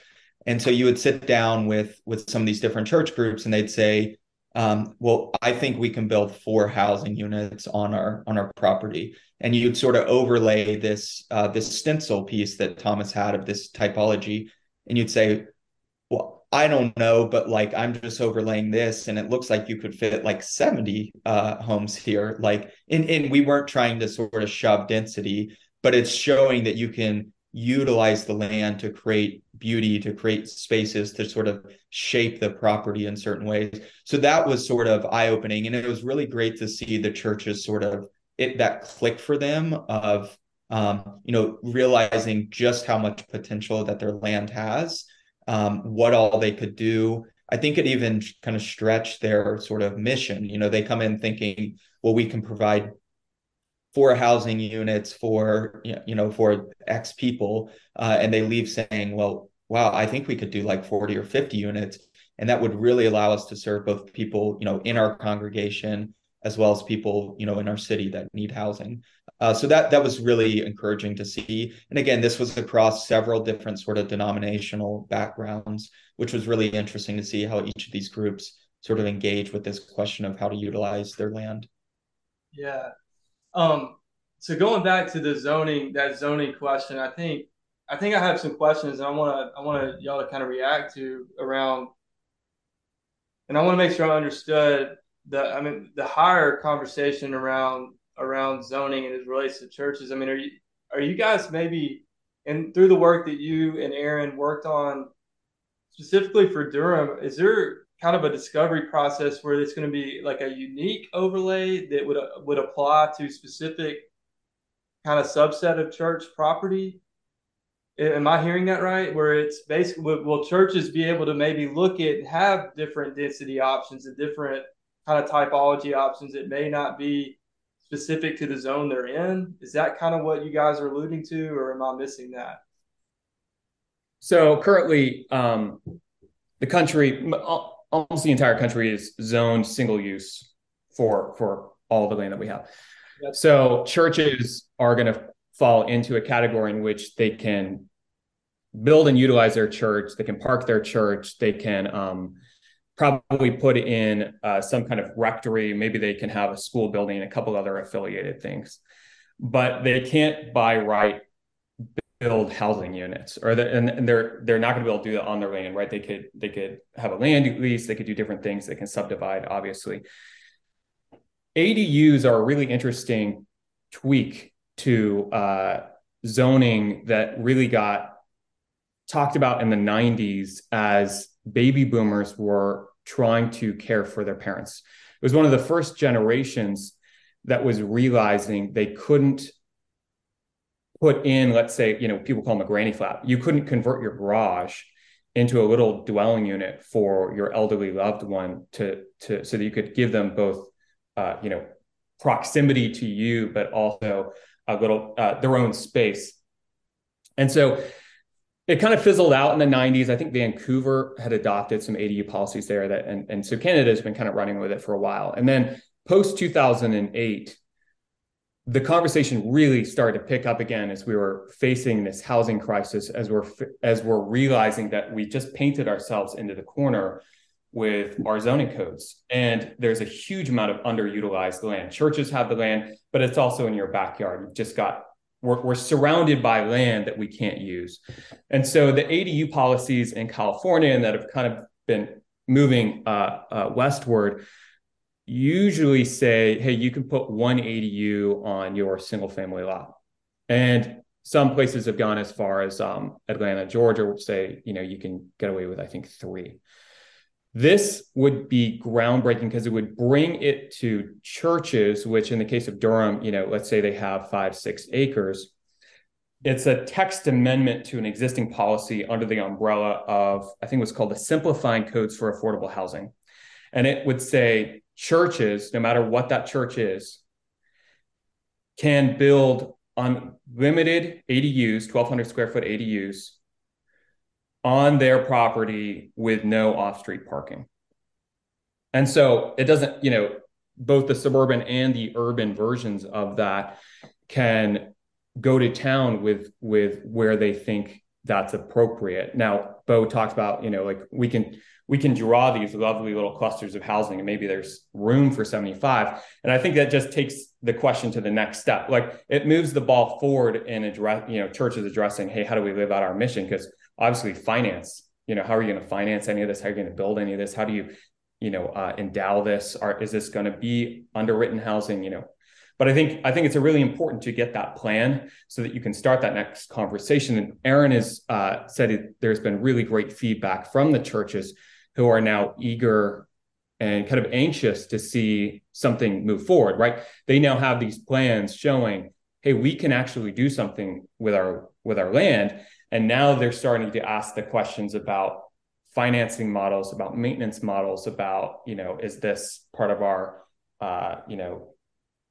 And so you would sit down with with some of these different church groups, and they'd say, um, "Well, I think we can build four housing units on our on our property." And you'd sort of overlay this uh, this stencil piece that Thomas had of this typology, and you'd say, "Well, I don't know, but like I'm just overlaying this and it looks like you could fit like 70 uh, homes here. Like, and, and we weren't trying to sort of shove density, but it's showing that you can utilize the land to create beauty, to create spaces, to sort of shape the property in certain ways. So that was sort of eye opening. And it was really great to see the churches sort of it that click for them of, um, you know, realizing just how much potential that their land has um, what all they could do. I think it even kind of stretched their sort of mission. You know, they come in thinking, well, we can provide four housing units for you know for X people, uh, and they leave saying, well, wow, I think we could do like forty or fifty units, and that would really allow us to serve both people you know in our congregation as well as people you know in our city that need housing. Uh, so that that was really encouraging to see. And again, this was across several different sort of denominational backgrounds, which was really interesting to see how each of these groups sort of engage with this question of how to utilize their land. Yeah. Um, so going back to the zoning, that zoning question, I think I think I have some questions and I want to I want y'all to kind of react to around, and I want to make sure I understood the I mean the higher conversation around around zoning and as relates to churches. I mean, are you are you guys maybe and through the work that you and Aaron worked on specifically for Durham, is there kind of a discovery process where it's going to be like a unique overlay that would would apply to specific kind of subset of church property? Am I hearing that right? Where it's basically will churches be able to maybe look at have different density options and different kind of typology options that may not be specific to the zone they're in. Is that kind of what you guys are alluding to, or am I missing that? So currently, um, the country, almost the entire country, is zoned single use for for all the land that we have. Yep. So churches are going to fall into a category in which they can build and utilize their church. They can park their church. They can um, probably put in uh, some kind of rectory. Maybe they can have a school building a couple other affiliated things, but they can't by right build housing units, or the, and, and they're they're not going to be able to do that on their land, right? They could they could have a land lease, they could do different things, they can subdivide, obviously. ADUs are a really interesting tweak to uh, zoning that really got talked about in the 90s as baby boomers were trying to care for their parents. It was one of the first generations that was realizing they couldn't put in, let's say, you know, people call them a granny flat. You couldn't convert your garage into a little dwelling unit for your elderly loved one to to so that you could give them both, uh, you know, proximity to you, but also a little uh, their own space. And so it kind of fizzled out in the 90s. I think Vancouver had adopted some ADU policies there that and, and so Canada has been kind of running with it for a while. And then post 2008, the conversation really started to pick up again as we were facing this housing crisis as we're as we're realizing that we just painted ourselves into the corner with our zoning codes and there's a huge amount of underutilized land churches have the land but it's also in your backyard you've just got we're, we're surrounded by land that we can't use and so the adu policies in california and that have kind of been moving uh, uh, westward usually say, hey, you can put one ADU on your single family lot. And some places have gone as far as um, Atlanta, Georgia, say, you know, you can get away with, I think, three. This would be groundbreaking because it would bring it to churches, which in the case of Durham, you know, let's say they have five, six acres. It's a text amendment to an existing policy under the umbrella of, I think it was called the Simplifying Codes for Affordable Housing. And it would say churches, no matter what that church is, can build unlimited ADUs, 1,200 square foot ADUs on their property with no off street parking. And so it doesn't, you know, both the suburban and the urban versions of that can go to town with with where they think that's appropriate. Now, Bo talked about, you know, like we can we can draw these lovely little clusters of housing and maybe there's room for 75 and i think that just takes the question to the next step like it moves the ball forward in address you know churches addressing hey how do we live out our mission because obviously finance you know how are you going to finance any of this? How are you going to build any of this? How do you you know uh, endow this? Or is this going to be underwritten housing you know? But i think i think it's really important to get that plan so that you can start that next conversation. And aaron has uh, said it, there's been really great feedback from the churches who are now eager and kind of anxious to see something move forward, right? They now have these plans showing, hey, we can actually do something with our with our land. And now they're starting to ask the questions about financing models, about maintenance models, about, you know, is this part of our uh, you know,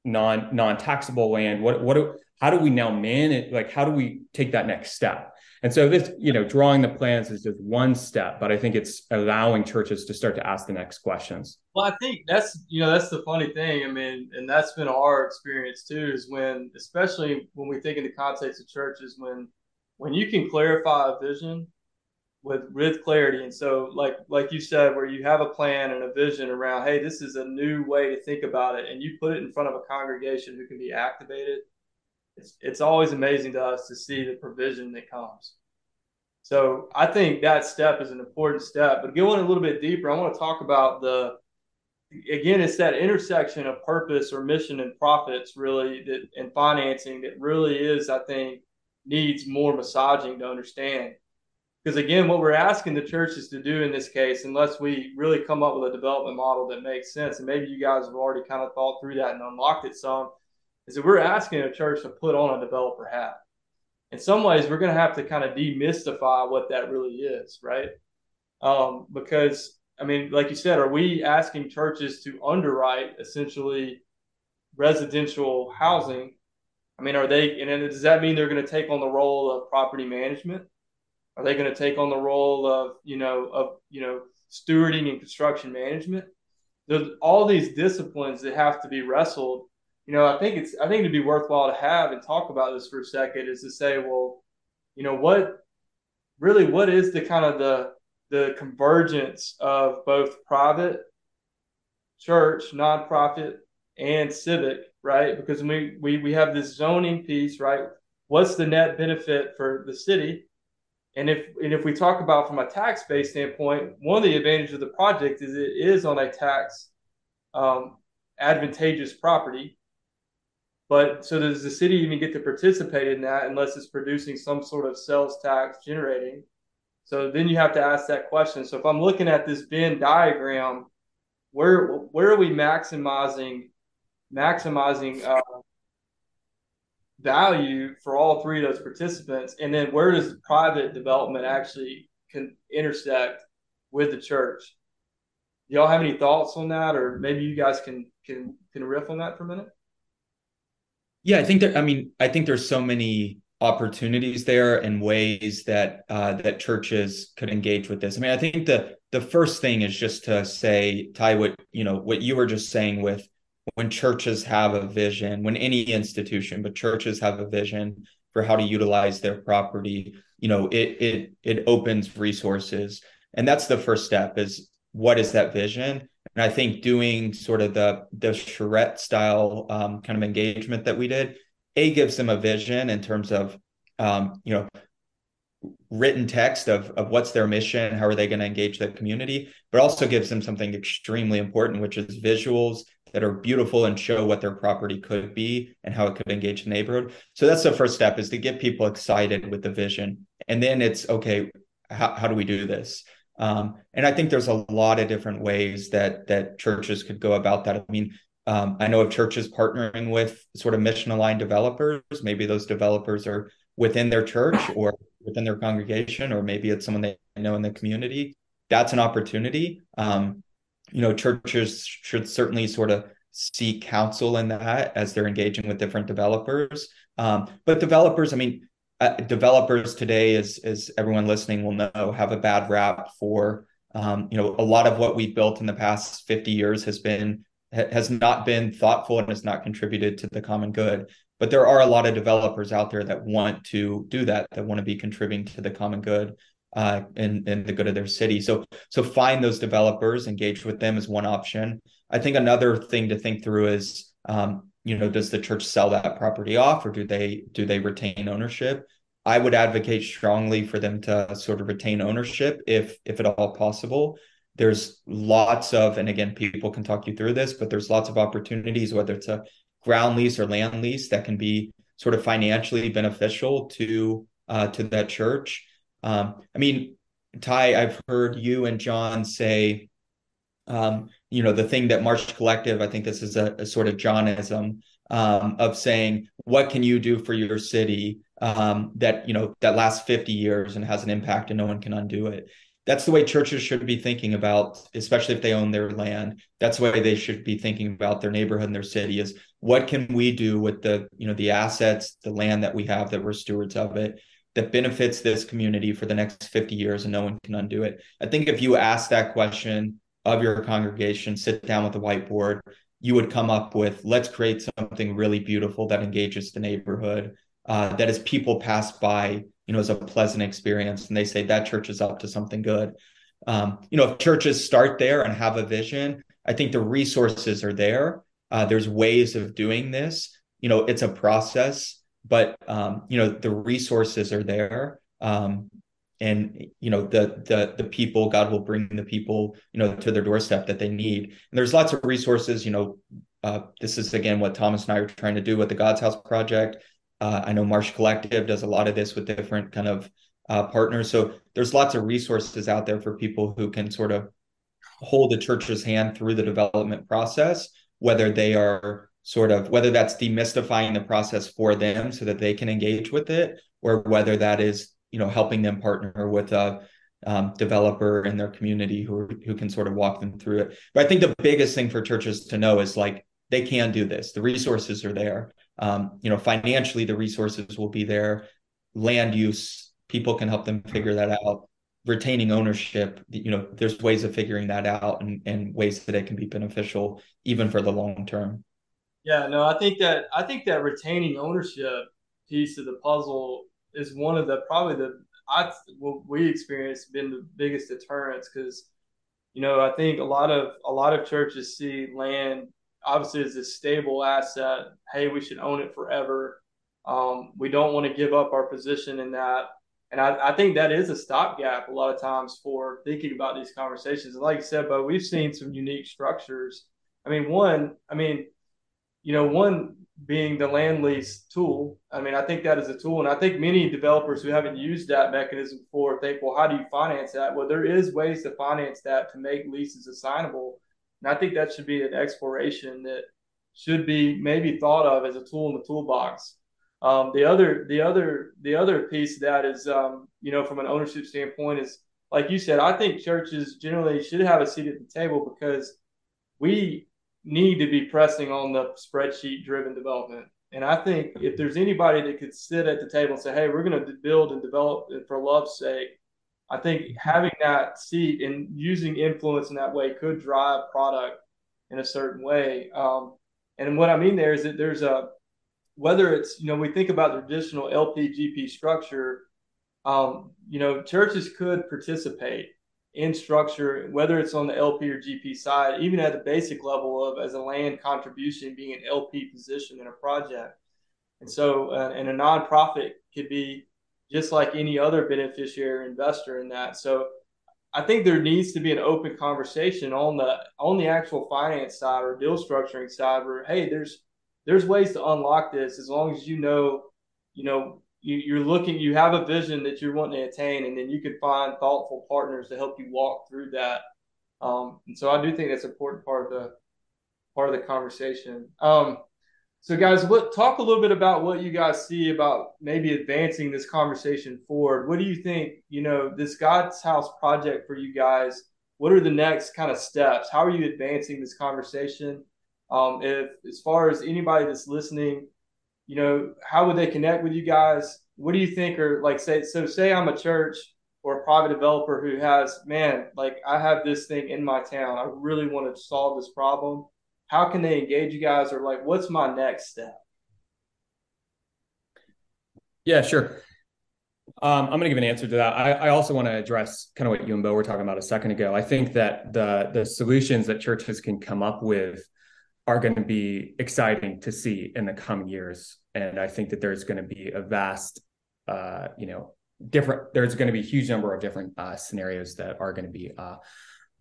non non-taxable land? What what do, how do we now manage like how do we take that next step? And so this, you know, drawing the plans is just one step, but I think it's allowing churches to start to ask the next questions. Well, I think that's you know that's the funny thing. I mean, and that's been our experience too. Is when, especially when we think in the context of churches, when when you can clarify a vision with with clarity, and so like like you said, where you have a plan and a vision around, hey, this is a new way to think about it, and you put it in front of a congregation who can be activated it's it's always amazing to us to see the provision that comes. So I think that step is an important step. But going a little bit deeper, I want to talk about the again, it's that intersection of purpose or mission and profits really that and financing that really is, I think, needs more massaging to understand. Because again, what we're asking the churches to do in this case, unless we really come up with a development model that makes sense, and maybe you guys have already kind of thought through that and unlocked it some, is that we're asking a church to put on a developer hat. In some ways, we're going to have to kind of demystify what that really is, right? Um, because, I mean, like you said, are we asking churches to underwrite essentially residential housing? I mean, are they, and does that mean they're going to take on the role of property management? Are they going to take on the role of, you know, of, you know, stewarding and construction management? There's all these disciplines that have to be wrestled you know, I think it's I think it'd be worthwhile to have and talk about this for a second is to say, well, you know, what really what is the kind of the the convergence of both private church, nonprofit, and civic, right? Because we we we have this zoning piece, right? What's the net benefit for the city? And if and if we talk about from a tax based standpoint, one of the advantages of the project is it is on a tax um, advantageous property but so does the city even get to participate in that unless it's producing some sort of sales tax generating? So then you have to ask that question. So if I'm looking at this Venn diagram, where where are we maximizing maximizing uh, value for all three of those participants, and then where does private development actually can intersect with the church? Do y'all have any thoughts on that, or maybe you guys can can can riff on that for a minute? Yeah, I think that I mean, I think there's so many opportunities there and ways that uh, that churches could engage with this. I mean, I think the the first thing is just to say, Ty, what you know, what you were just saying with when churches have a vision, when any institution, but churches have a vision for how to utilize their property, you know, it it it opens resources. And that's the first step is what is that vision? And I think doing sort of the the charrette style um, kind of engagement that we did, a gives them a vision in terms of um, you know written text of of what's their mission, how are they going to engage the community, but also gives them something extremely important, which is visuals that are beautiful and show what their property could be and how it could engage the neighborhood. So that's the first step is to get people excited with the vision. And then it's okay, how, how do we do this? Um, and I think there's a lot of different ways that that churches could go about that. I mean, um, I know of churches partnering with sort of mission aligned developers. Maybe those developers are within their church or within their congregation, or maybe it's someone they know in the community. That's an opportunity. Um, you know, churches should certainly sort of seek counsel in that as they're engaging with different developers. Um, but developers, I mean, uh, developers today, as as everyone listening will know, have a bad rap for um, you know a lot of what we've built in the past 50 years has been has not been thoughtful and has not contributed to the common good. But there are a lot of developers out there that want to do that, that want to be contributing to the common good uh, and the good of their city. So so find those developers, engage with them is one option. I think another thing to think through is um, you know does the church sell that property off or do they do they retain ownership i would advocate strongly for them to sort of retain ownership if if at all possible there's lots of and again people can talk you through this but there's lots of opportunities whether it's a ground lease or land lease that can be sort of financially beneficial to uh, to that church um, i mean ty i've heard you and john say um, you know the thing that march collective i think this is a, a sort of johnism um, of saying what can you do for your city um, that you know that lasts 50 years and has an impact and no one can undo it? That's the way churches should be thinking about especially if they own their land. That's the way they should be thinking about their neighborhood and their city is what can we do with the you know the assets the land that we have that we're stewards of it that benefits this community for the next 50 years and no one can undo it i think if you ask that question of your congregation, sit down with a whiteboard, you would come up with let's create something really beautiful that engages the neighborhood, uh, that as people pass by, you know, is a pleasant experience, and they say that church is up to something good. Um, you know, if churches start there and have a vision, I think the resources are there. Uh, there's ways of doing this. You know, it's a process, but um, you know the resources are there. Um, and you know the the the people god will bring the people you know to their doorstep that they need and there's lots of resources you know uh, this is again what thomas and i are trying to do with the god's house project uh, i know marsh collective does a lot of this with different kind of uh, partners so there's lots of resources out there for people who can sort of hold the church's hand through the development process whether they are sort of whether that's demystifying the process for them so that they can engage with it or whether that is you know helping them partner with a um, developer in their community who who can sort of walk them through it. But I think the biggest thing for churches to know is like they can do this. The resources are there. Um, you know, financially, the resources will be there. Land use, people can help them figure that out. Retaining ownership, you know, there's ways of figuring that out and, and ways that it can be beneficial even for the long term. Yeah, no, I think that I think that retaining ownership piece of the puzzle is one of the probably the I what we experienced been the biggest deterrence because you know I think a lot of a lot of churches see land obviously as a stable asset. Hey, we should own it forever. Um, we don't want to give up our position in that. And I, I, think that is a stopgap a lot of times for thinking about these conversations. And like you said, but we've seen some unique structures. I mean, one, I mean, you know, one being the land lease tool. I mean, I think that is a tool. And I think many developers who haven't used that mechanism before think, well, how do you finance that? Well, there is ways to finance that to make leases assignable. And I think that should be an exploration that should be maybe thought of as a tool in the toolbox. Um, the other, the other, the other piece that is, um, you know, from an ownership standpoint, is like you said. I think churches generally should have a seat at the table because we need to be pressing on the spreadsheet driven development. And I think if there's anybody that could sit at the table and say, hey, we're going to build and develop for love's sake, I think having that seat and using influence in that way could drive product in a certain way. Um, And what I mean there is that there's a whether it's you know we think about the traditional LPGP structure, um, you know churches could participate in structure whether it's on the LP or GP side, even at the basic level of as a land contribution being an LP position in a project. And so, uh, and a nonprofit could be just like any other beneficiary investor in that. So I think there needs to be an open conversation on the on the actual finance side or deal structuring side where hey, there's there's ways to unlock this as long as you know, you know, you, you're looking, you have a vision that you're wanting to attain, and then you can find thoughtful partners to help you walk through that. Um, and so I do think that's an important part of the part of the conversation. Um, so, guys, what talk a little bit about what you guys see about maybe advancing this conversation forward. What do you think? You know, this God's House project for you guys. What are the next kind of steps? How are you advancing this conversation? Um, if, as far as anybody that's listening, you know, how would they connect with you guys? What do you think are like? Say, so say I'm a church or a private developer who has, man, like I have this thing in my town. I really want to solve this problem how can they engage you guys or like what's my next step yeah sure um, i'm going to give an answer to that I, I also want to address kind of what you and bo were talking about a second ago i think that the the solutions that churches can come up with are going to be exciting to see in the coming years and i think that there's going to be a vast uh, you know different there's going to be a huge number of different uh, scenarios that are going to be uh,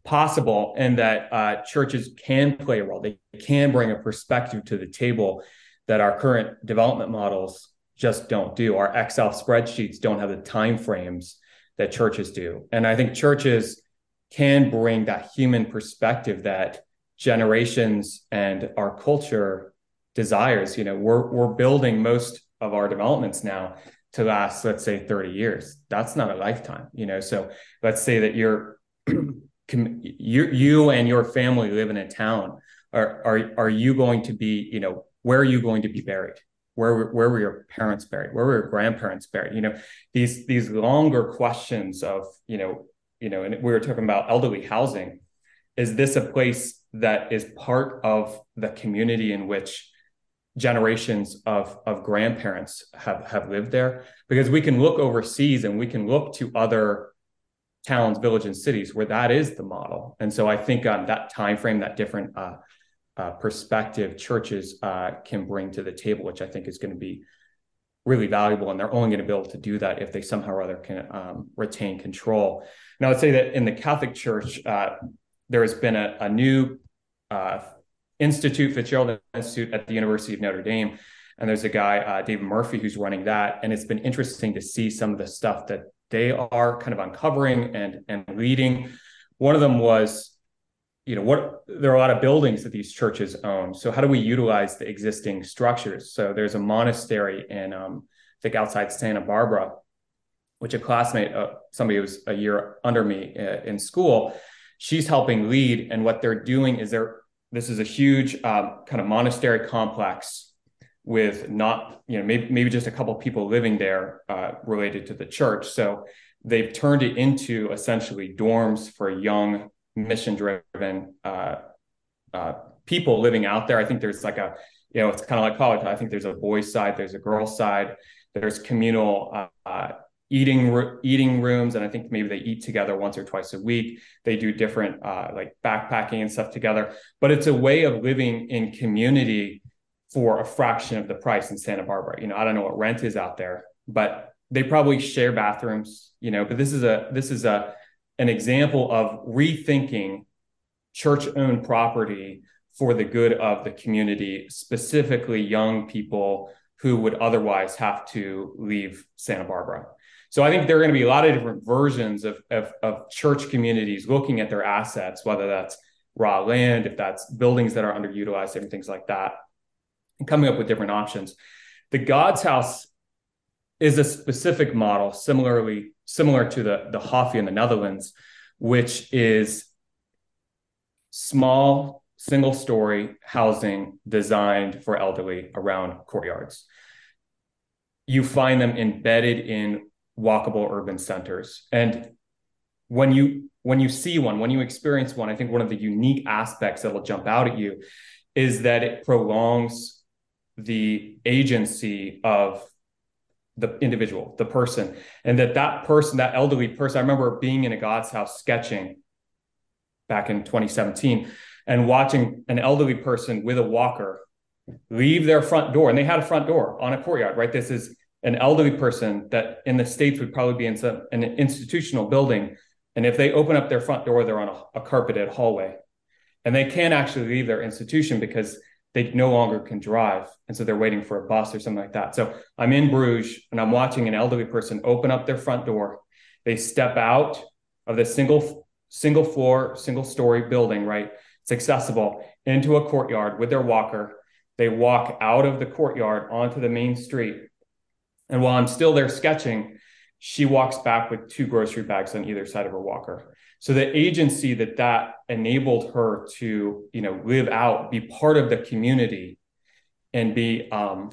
possible and that uh, churches can play a role. They can bring a perspective to the table that our current development models just don't do. Our Excel spreadsheets don't have the time frames that churches do. And I think churches can bring that human perspective that generations and our culture desires. You know, we're we're building most of our developments now to last, let's say, 30 years. That's not a lifetime, you know. So let's say that you're you you and your family live in a town are are are you going to be you know where are you going to be buried where where were your parents buried where were your grandparents buried you know these these longer questions of you know you know and we were talking about elderly housing is this a place that is part of the community in which generations of of grandparents have have lived there because we can look overseas and we can look to other towns, villages, and cities where that is the model. And so I think um, that time frame, that different uh, uh, perspective, churches uh, can bring to the table, which I think is going to be really valuable. And they're only going to be able to do that if they somehow or other can um, retain control. Now, I'd say that in the Catholic Church, uh, there has been a, a new uh, institute, Fitzgerald Institute at the University of Notre Dame. And there's a guy, uh, David Murphy, who's running that. And it's been interesting to see some of the stuff that they are kind of uncovering and and leading. One of them was, you know, what there are a lot of buildings that these churches own. So how do we utilize the existing structures? So there's a monastery in, um, I think, outside Santa Barbara, which a classmate, uh, somebody who was a year under me uh, in school, she's helping lead. And what they're doing is they're this is a huge um, kind of monastery complex with not you know maybe maybe just a couple people living there uh, related to the church so they've turned it into essentially dorms for young mission driven uh, uh, people living out there i think there's like a you know it's kind of like college i think there's a boys side there's a girls side there's communal uh, eating eating rooms and i think maybe they eat together once or twice a week they do different uh, like backpacking and stuff together but it's a way of living in community for a fraction of the price in Santa Barbara. You know, I don't know what rent is out there, but they probably share bathrooms, you know, but this is a this is a an example of rethinking church-owned property for the good of the community, specifically young people who would otherwise have to leave Santa Barbara. So I think there are going to be a lot of different versions of, of, of church communities looking at their assets, whether that's raw land, if that's buildings that are underutilized, different things like that and coming up with different options. The God's House is a specific model, similarly similar to the the hofje in the Netherlands, which is small single story housing designed for elderly around courtyards. You find them embedded in walkable urban centers. And when you when you see one, when you experience one, I think one of the unique aspects that will jump out at you is that it prolongs the agency of the individual, the person, and that that person, that elderly person, I remember being in a God's house sketching back in 2017 and watching an elderly person with a walker leave their front door, and they had a front door on a courtyard, right? This is an elderly person that in the states would probably be in some, an institutional building, and if they open up their front door, they're on a, a carpeted hallway, and they can't actually leave their institution because they no longer can drive, and so they're waiting for a bus or something like that. So I'm in Bruges, and I'm watching an elderly person open up their front door. They step out of the single single floor, single story building, right? It's accessible into a courtyard with their walker they walk out of the courtyard onto the main street. And while I'm still there sketching, she walks back with two grocery bags on either side of her walker. So the agency that that enabled her to, you know, live out, be part of the community, and be, um,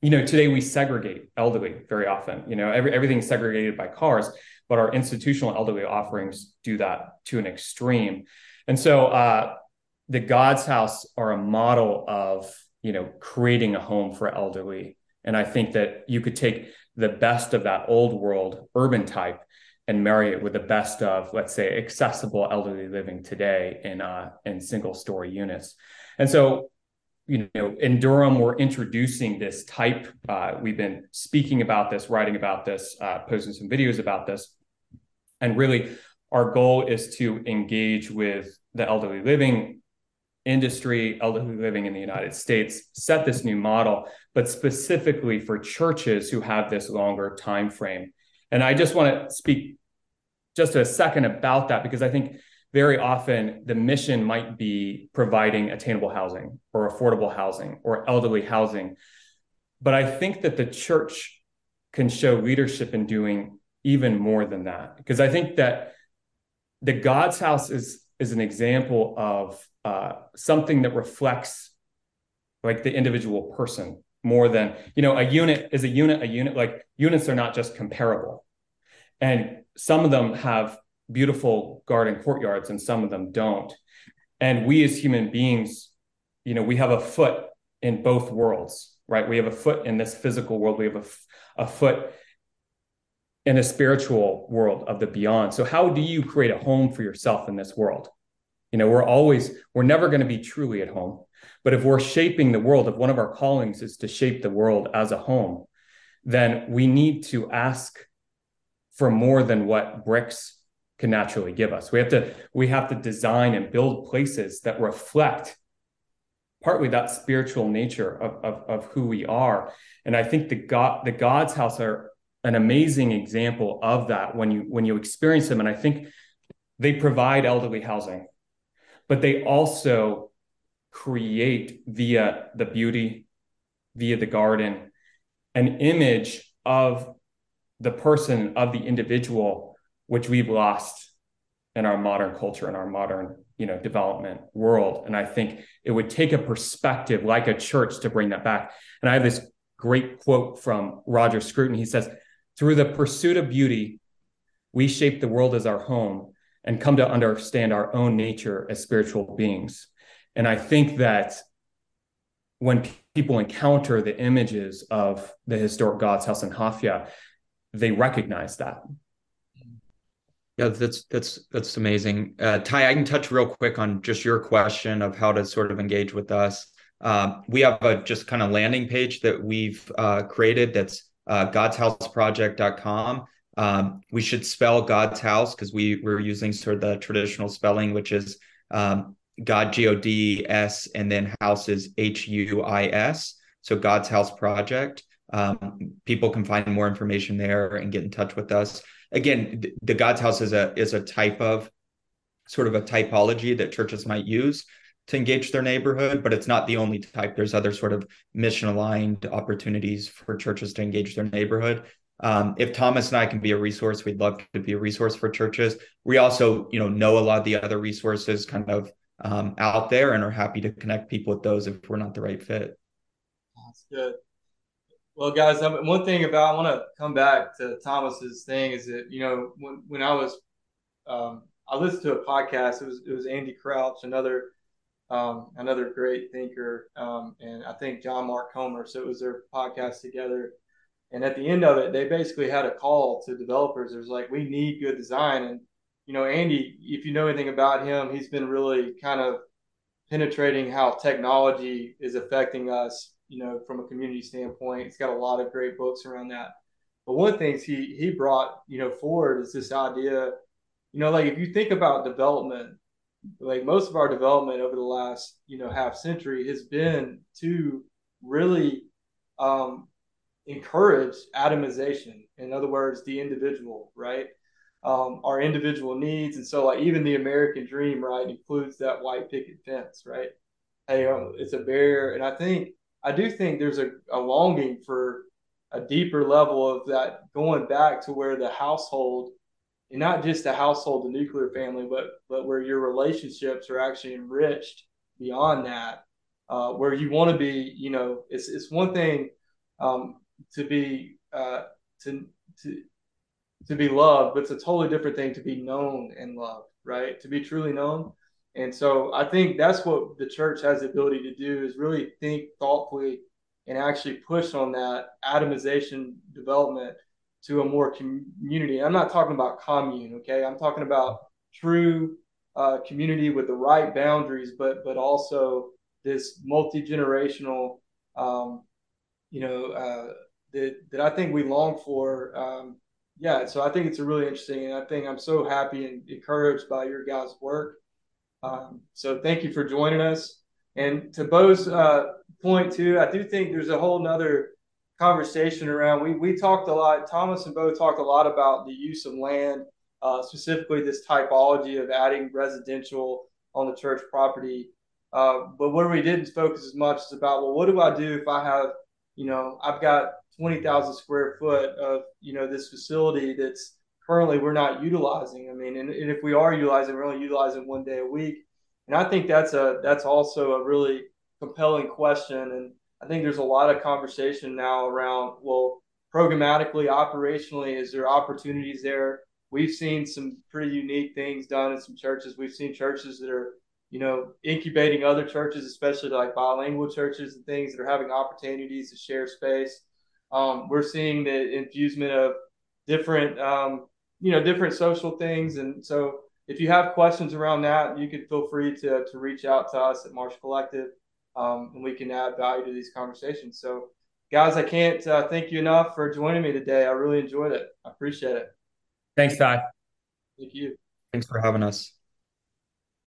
you know, today we segregate elderly very often. You know, every, everything's segregated by cars, but our institutional elderly offerings do that to an extreme. And so uh, the God's House are a model of you know creating a home for elderly and i think that you could take the best of that old world urban type and marry it with the best of let's say accessible elderly living today in uh, in single story units. And so you know in durham we're introducing this type uh, we've been speaking about this writing about this uh, posting some videos about this. And really our goal is to engage with the elderly living industry, elderly living in the United States set this new model, but specifically for churches who have this longer time frame. And I just want to speak just a second about that because I think very often the mission might be providing attainable housing or affordable housing or elderly housing. But I think that the church can show leadership in doing even more than that because I think that the God's house is is an example of uh, something that reflects like the individual person more than you know a unit is a unit a unit like units are not just comparable. And some of them have beautiful garden courtyards and some of them don't. And we as human beings you know we have a foot in both worlds right? We have a foot in this physical world. We have a, a foot in a spiritual world of the beyond so how do you create a home for yourself in this world you know, we're always, we're never going to be truly at home. But if we're shaping the world, if one of our callings is to shape the world as a home, then we need to ask for more than what bricks can naturally give us. We have to we have to design and build places that reflect partly that spiritual nature of, of, of who we are. And I think the God the God's house are an amazing example of that when you when you experience them. And I think they provide elderly housing but they also create via the beauty, via the garden, an image of the person, of the individual, which we've lost in our modern culture, in our modern you know development world. And i think it would take a perspective like a church to bring that back. And i have this great quote from roger scruton. He says through the pursuit of beauty we shape the world as our home and come to understand our own nature as spiritual beings. And I think that when people encounter the images of the historic God's house in hofje, they recognize that. Yeah, that's that's that's amazing. Uh, Ty, I can touch real quick on just your question of how to sort of engage with us. Uh, we have a just kind of landing page that we've uh, created that's uh, godshuisproject.com um, we should spell God's house because we we're using sort of the traditional spelling, which is um, God G O D S and then house is H U I S. So God's House Project. Um, people can find more information there and get in touch with us. Again, the God's House is a is a type of sort of a typology that churches might use to engage their neighborhood, but it's not the only type. There's other sort of mission aligned opportunities for churches to engage their neighborhood. Um, if Thomas and I can be a resource, we'd love to be a resource for churches. We also, you know, know a lot of the other resources kind of um, out there and are happy to connect people with those if we're not the right fit. That's good. Well, guys, one thing about I want to come back to Thomas's thing is that you know when when I was um, I listened to a podcast. It was it was Andy Crouch, another um, another great thinker, um, and I think John Mark Comer. So it was their podcast together. And at the end of it, they basically had a call to developers. It was like, we need good design. And, you know, Andy, if you know anything about him, he's been really kind of penetrating how technology is affecting us, you know, from a community standpoint. He's got a lot of great books around that. But one of the things he he brought, you know, forward is this idea, you know, like if you think about development, like most of our development over the last you know half century has been to really um, encourage atomization. In other words the individual right? Um, our individual needs. And so like even the american dream right includes that white picket fence right? Hey um, it's a barrier. And i think i do think there's a, a longing for a deeper level of that going back to where the household and not just the household, the nuclear family, but but where your relationships are actually enriched beyond that, uh, where you want to be. You know, it's it's one thing um, to be uh, to to to be loved, but it's a totally different thing to be known and loved, right? To be truly known. And so I think that's what the church has the ability to do is really think thoughtfully and actually push on that atomization development to a more community. I'm not talking about commune, okay? I'm talking about true uh, community with the right boundaries, but but also this multi generational, um, you know, uh, that that I think we long for. Um, yeah, so I think it's a really interesting, and I think I'm so happy and encouraged by your guys' work. Um, so thank you for joining us. And to Bo's uh, point too, I do think there's a whole nother conversation around. We we talked a lot. Thomas and Bo talked a lot about the use of land, uh, specifically this typology of adding residential on the church property. Uh, but where we didn't focus as much is about well, what do I do if I have, you know, I've got twenty thousand square foot of you know this facility that's currently we're not utilizing. I mean, and, and if we are utilizing, we're only utilizing one day a week. And I think that's a that's also a really compelling question and I think there's a lot of conversation now around, well, programmatically, operationally, is there opportunities there? We've seen some pretty unique things done in some churches. We've seen churches that are, you know, incubating other churches, especially like bilingual churches and things that are having opportunities to share space. Um, we're seeing the infusement of different, um, you know, different social things. And so if you have questions around that, you can feel free to, to reach out to us at Marsh Collective um, and we can add value to these conversations. So, guys, I can't uh, thank you enough for joining me today. I really enjoyed it. I appreciate it. Thanks, Todd. Thank you. Thanks for having us.